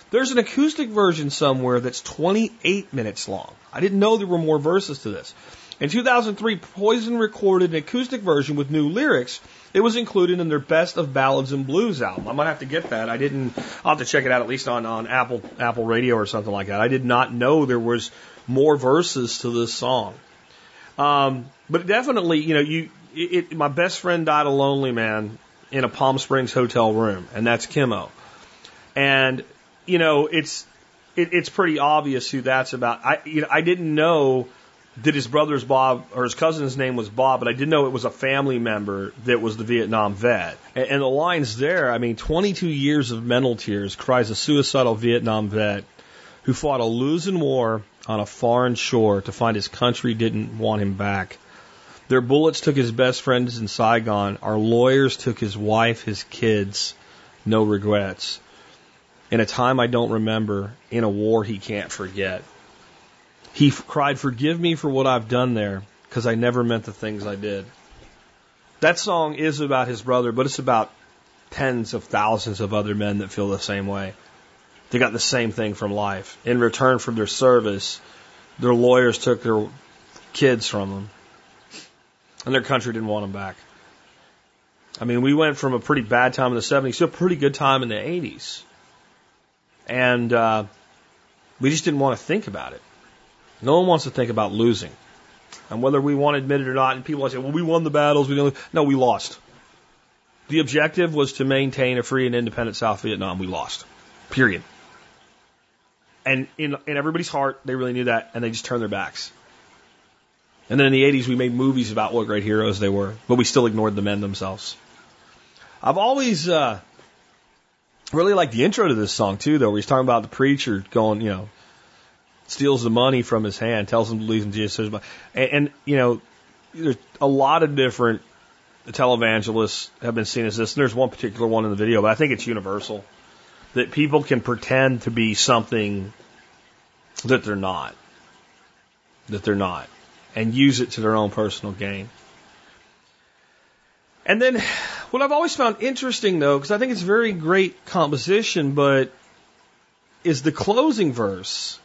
There's an acoustic version somewhere that's 28 minutes long. I didn't know there were more verses to this. In 2003, Poison recorded an acoustic version with new lyrics. It was included in their Best of Ballads and Blues album. I might have to get that. I didn't. I'll have to check it out at least on on Apple Apple Radio or something like that. I did not know there was more verses to this song. Um, but definitely, you know, you. It, it, my best friend died a lonely man in a Palm Springs hotel room, and that's Kimo. And you know, it's it, it's pretty obvious who that's about. I you know I didn't know that his brother's Bob or his cousin's name was Bob, but I did know it was a family member that was the Vietnam vet. And, and the lines there, I mean, 22 years of mental tears cries a suicidal Vietnam vet who fought a losing war on a foreign shore to find his country didn't want him back. Their bullets took his best friends in Saigon. Our lawyers took his wife, his kids. No regrets in a time I don't remember, in a war he can't forget. He f- cried, Forgive me for what I've done there, because I never meant the things I did. That song is about his brother, but it's about tens of thousands of other men that feel the same way. They got the same thing from life. In return for their service, their lawyers took their kids from them, and their country didn't want them back. I mean, we went from a pretty bad time in the 70s to a pretty good time in the 80s. And uh, we just didn't want to think about it. No one wants to think about losing. And whether we want to admit it or not, and people say, well, we won the battles. We didn't. No, we lost. The objective was to maintain a free and independent South Vietnam. We lost. Period. And in, in everybody's heart, they really knew that, and they just turned their backs. And then in the 80s, we made movies about what great heroes they were, but we still ignored the men themselves. I've always uh, really liked the intro to this song, too, though, where he's talking about the preacher going, you know, steals the money from his hand, tells him to believe in Jesus. And, and, you know, there's a lot of different televangelists have been seen as this. And there's one particular one in the video, but I think it's universal that people can pretend to be something that they're not. That they're not. And use it to their own personal gain. And then what I've always found interesting though, because I think it's very great composition, but is the closing verse.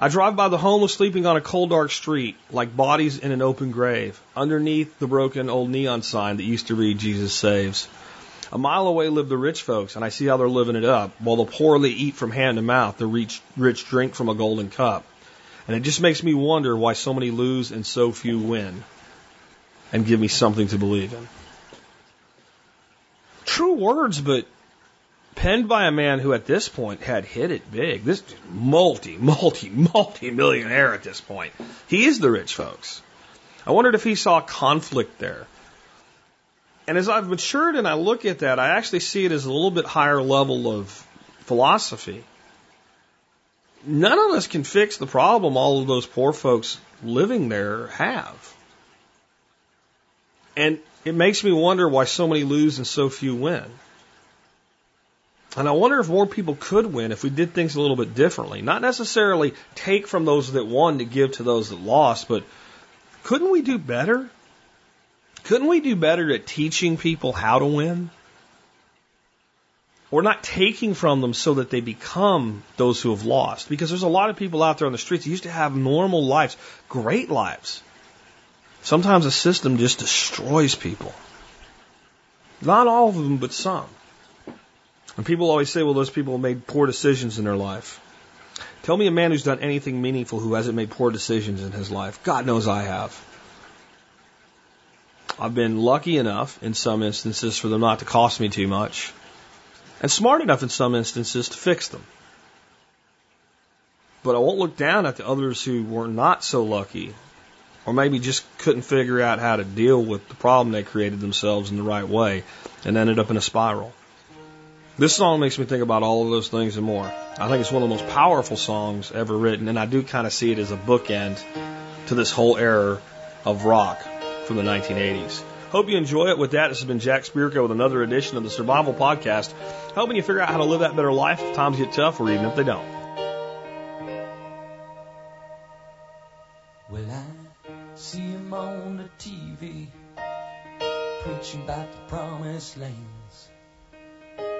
I drive by the homeless sleeping on a cold dark street, like bodies in an open grave, underneath the broken old neon sign that used to read Jesus saves. A mile away live the rich folks, and I see how they're living it up, while the poorly eat from hand to mouth, the rich, rich drink from a golden cup. And it just makes me wonder why so many lose and so few win. And give me something to believe in. True words, but penned by a man who at this point had hit it big. This multi, multi, multi millionaire at this point. He is the rich folks. I wondered if he saw conflict there. And as I've matured and I look at that, I actually see it as a little bit higher level of philosophy. None of us can fix the problem all of those poor folks living there have. And it makes me wonder why so many lose and so few win. And I wonder if more people could win if we did things a little bit differently. Not necessarily take from those that won to give to those that lost, but couldn't we do better? Couldn't we do better at teaching people how to win? Or not taking from them so that they become those who have lost. Because there's a lot of people out there on the streets who used to have normal lives, great lives. Sometimes a system just destroys people. Not all of them, but some. And people always say, well, those people made poor decisions in their life. Tell me a man who's done anything meaningful who hasn't made poor decisions in his life. God knows I have. I've been lucky enough in some instances for them not to cost me too much, and smart enough in some instances to fix them. But I won't look down at the others who were not so lucky, or maybe just couldn't figure out how to deal with the problem they created themselves in the right way and ended up in a spiral. This song makes me think about all of those things and more. I think it's one of the most powerful songs ever written, and I do kind of see it as a bookend to this whole era of rock from the 1980s. Hope you enjoy it. With that, this has been Jack Spirko with another edition of the Survival Podcast, helping you figure out how to live that better life if times get tough or even if they don't. Preaching about the promised lands.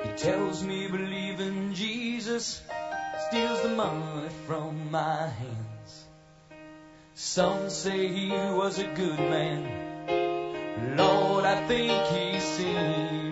He tells me believing Jesus steals the money from my hands. Some say he was a good man. Lord, I think he's sinned.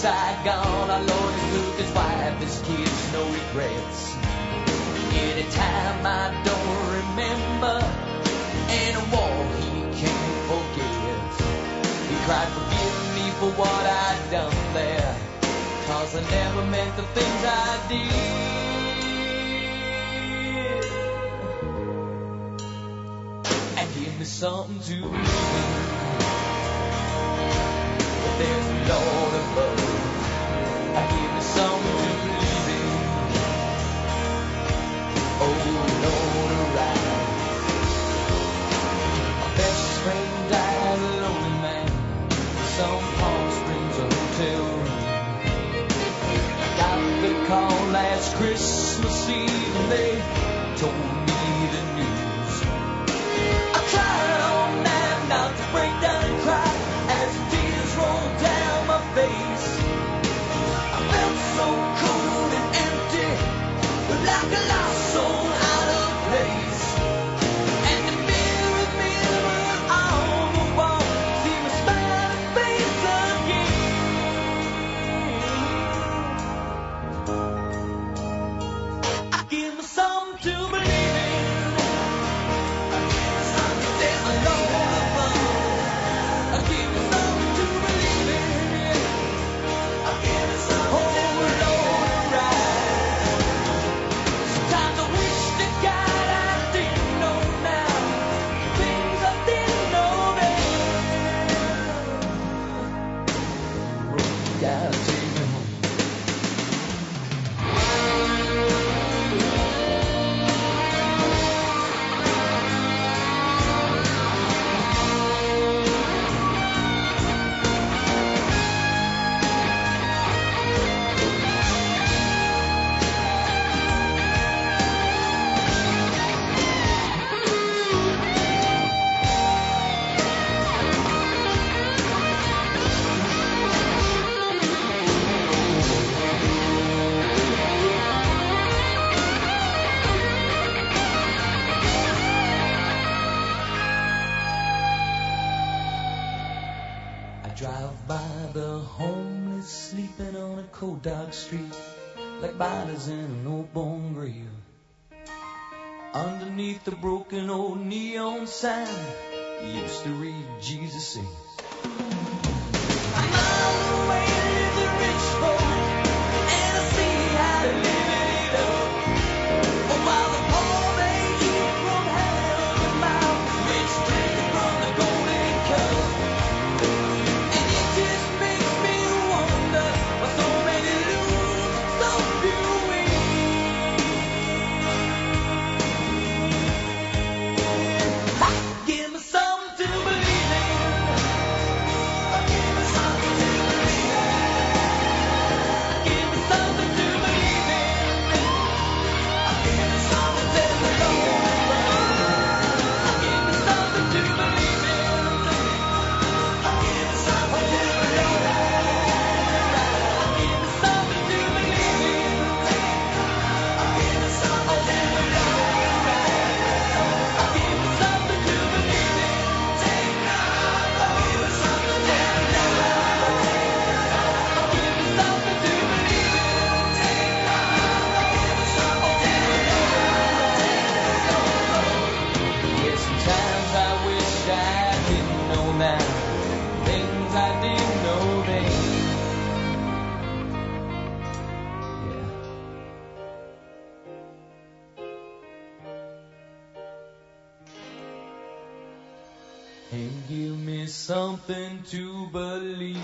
Saigon. Our Lord he took his wife, his kids, no regrets. Anytime I don't remember, in a war he can't forget. He cried, forgive me for what I'd done there. Cause I never meant the things I did. And give me something to believe. That there's a Lord above. Christmas Eve. And they told beneath the broken old neon sign. Used to read Jesus sings. something to believe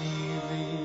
in.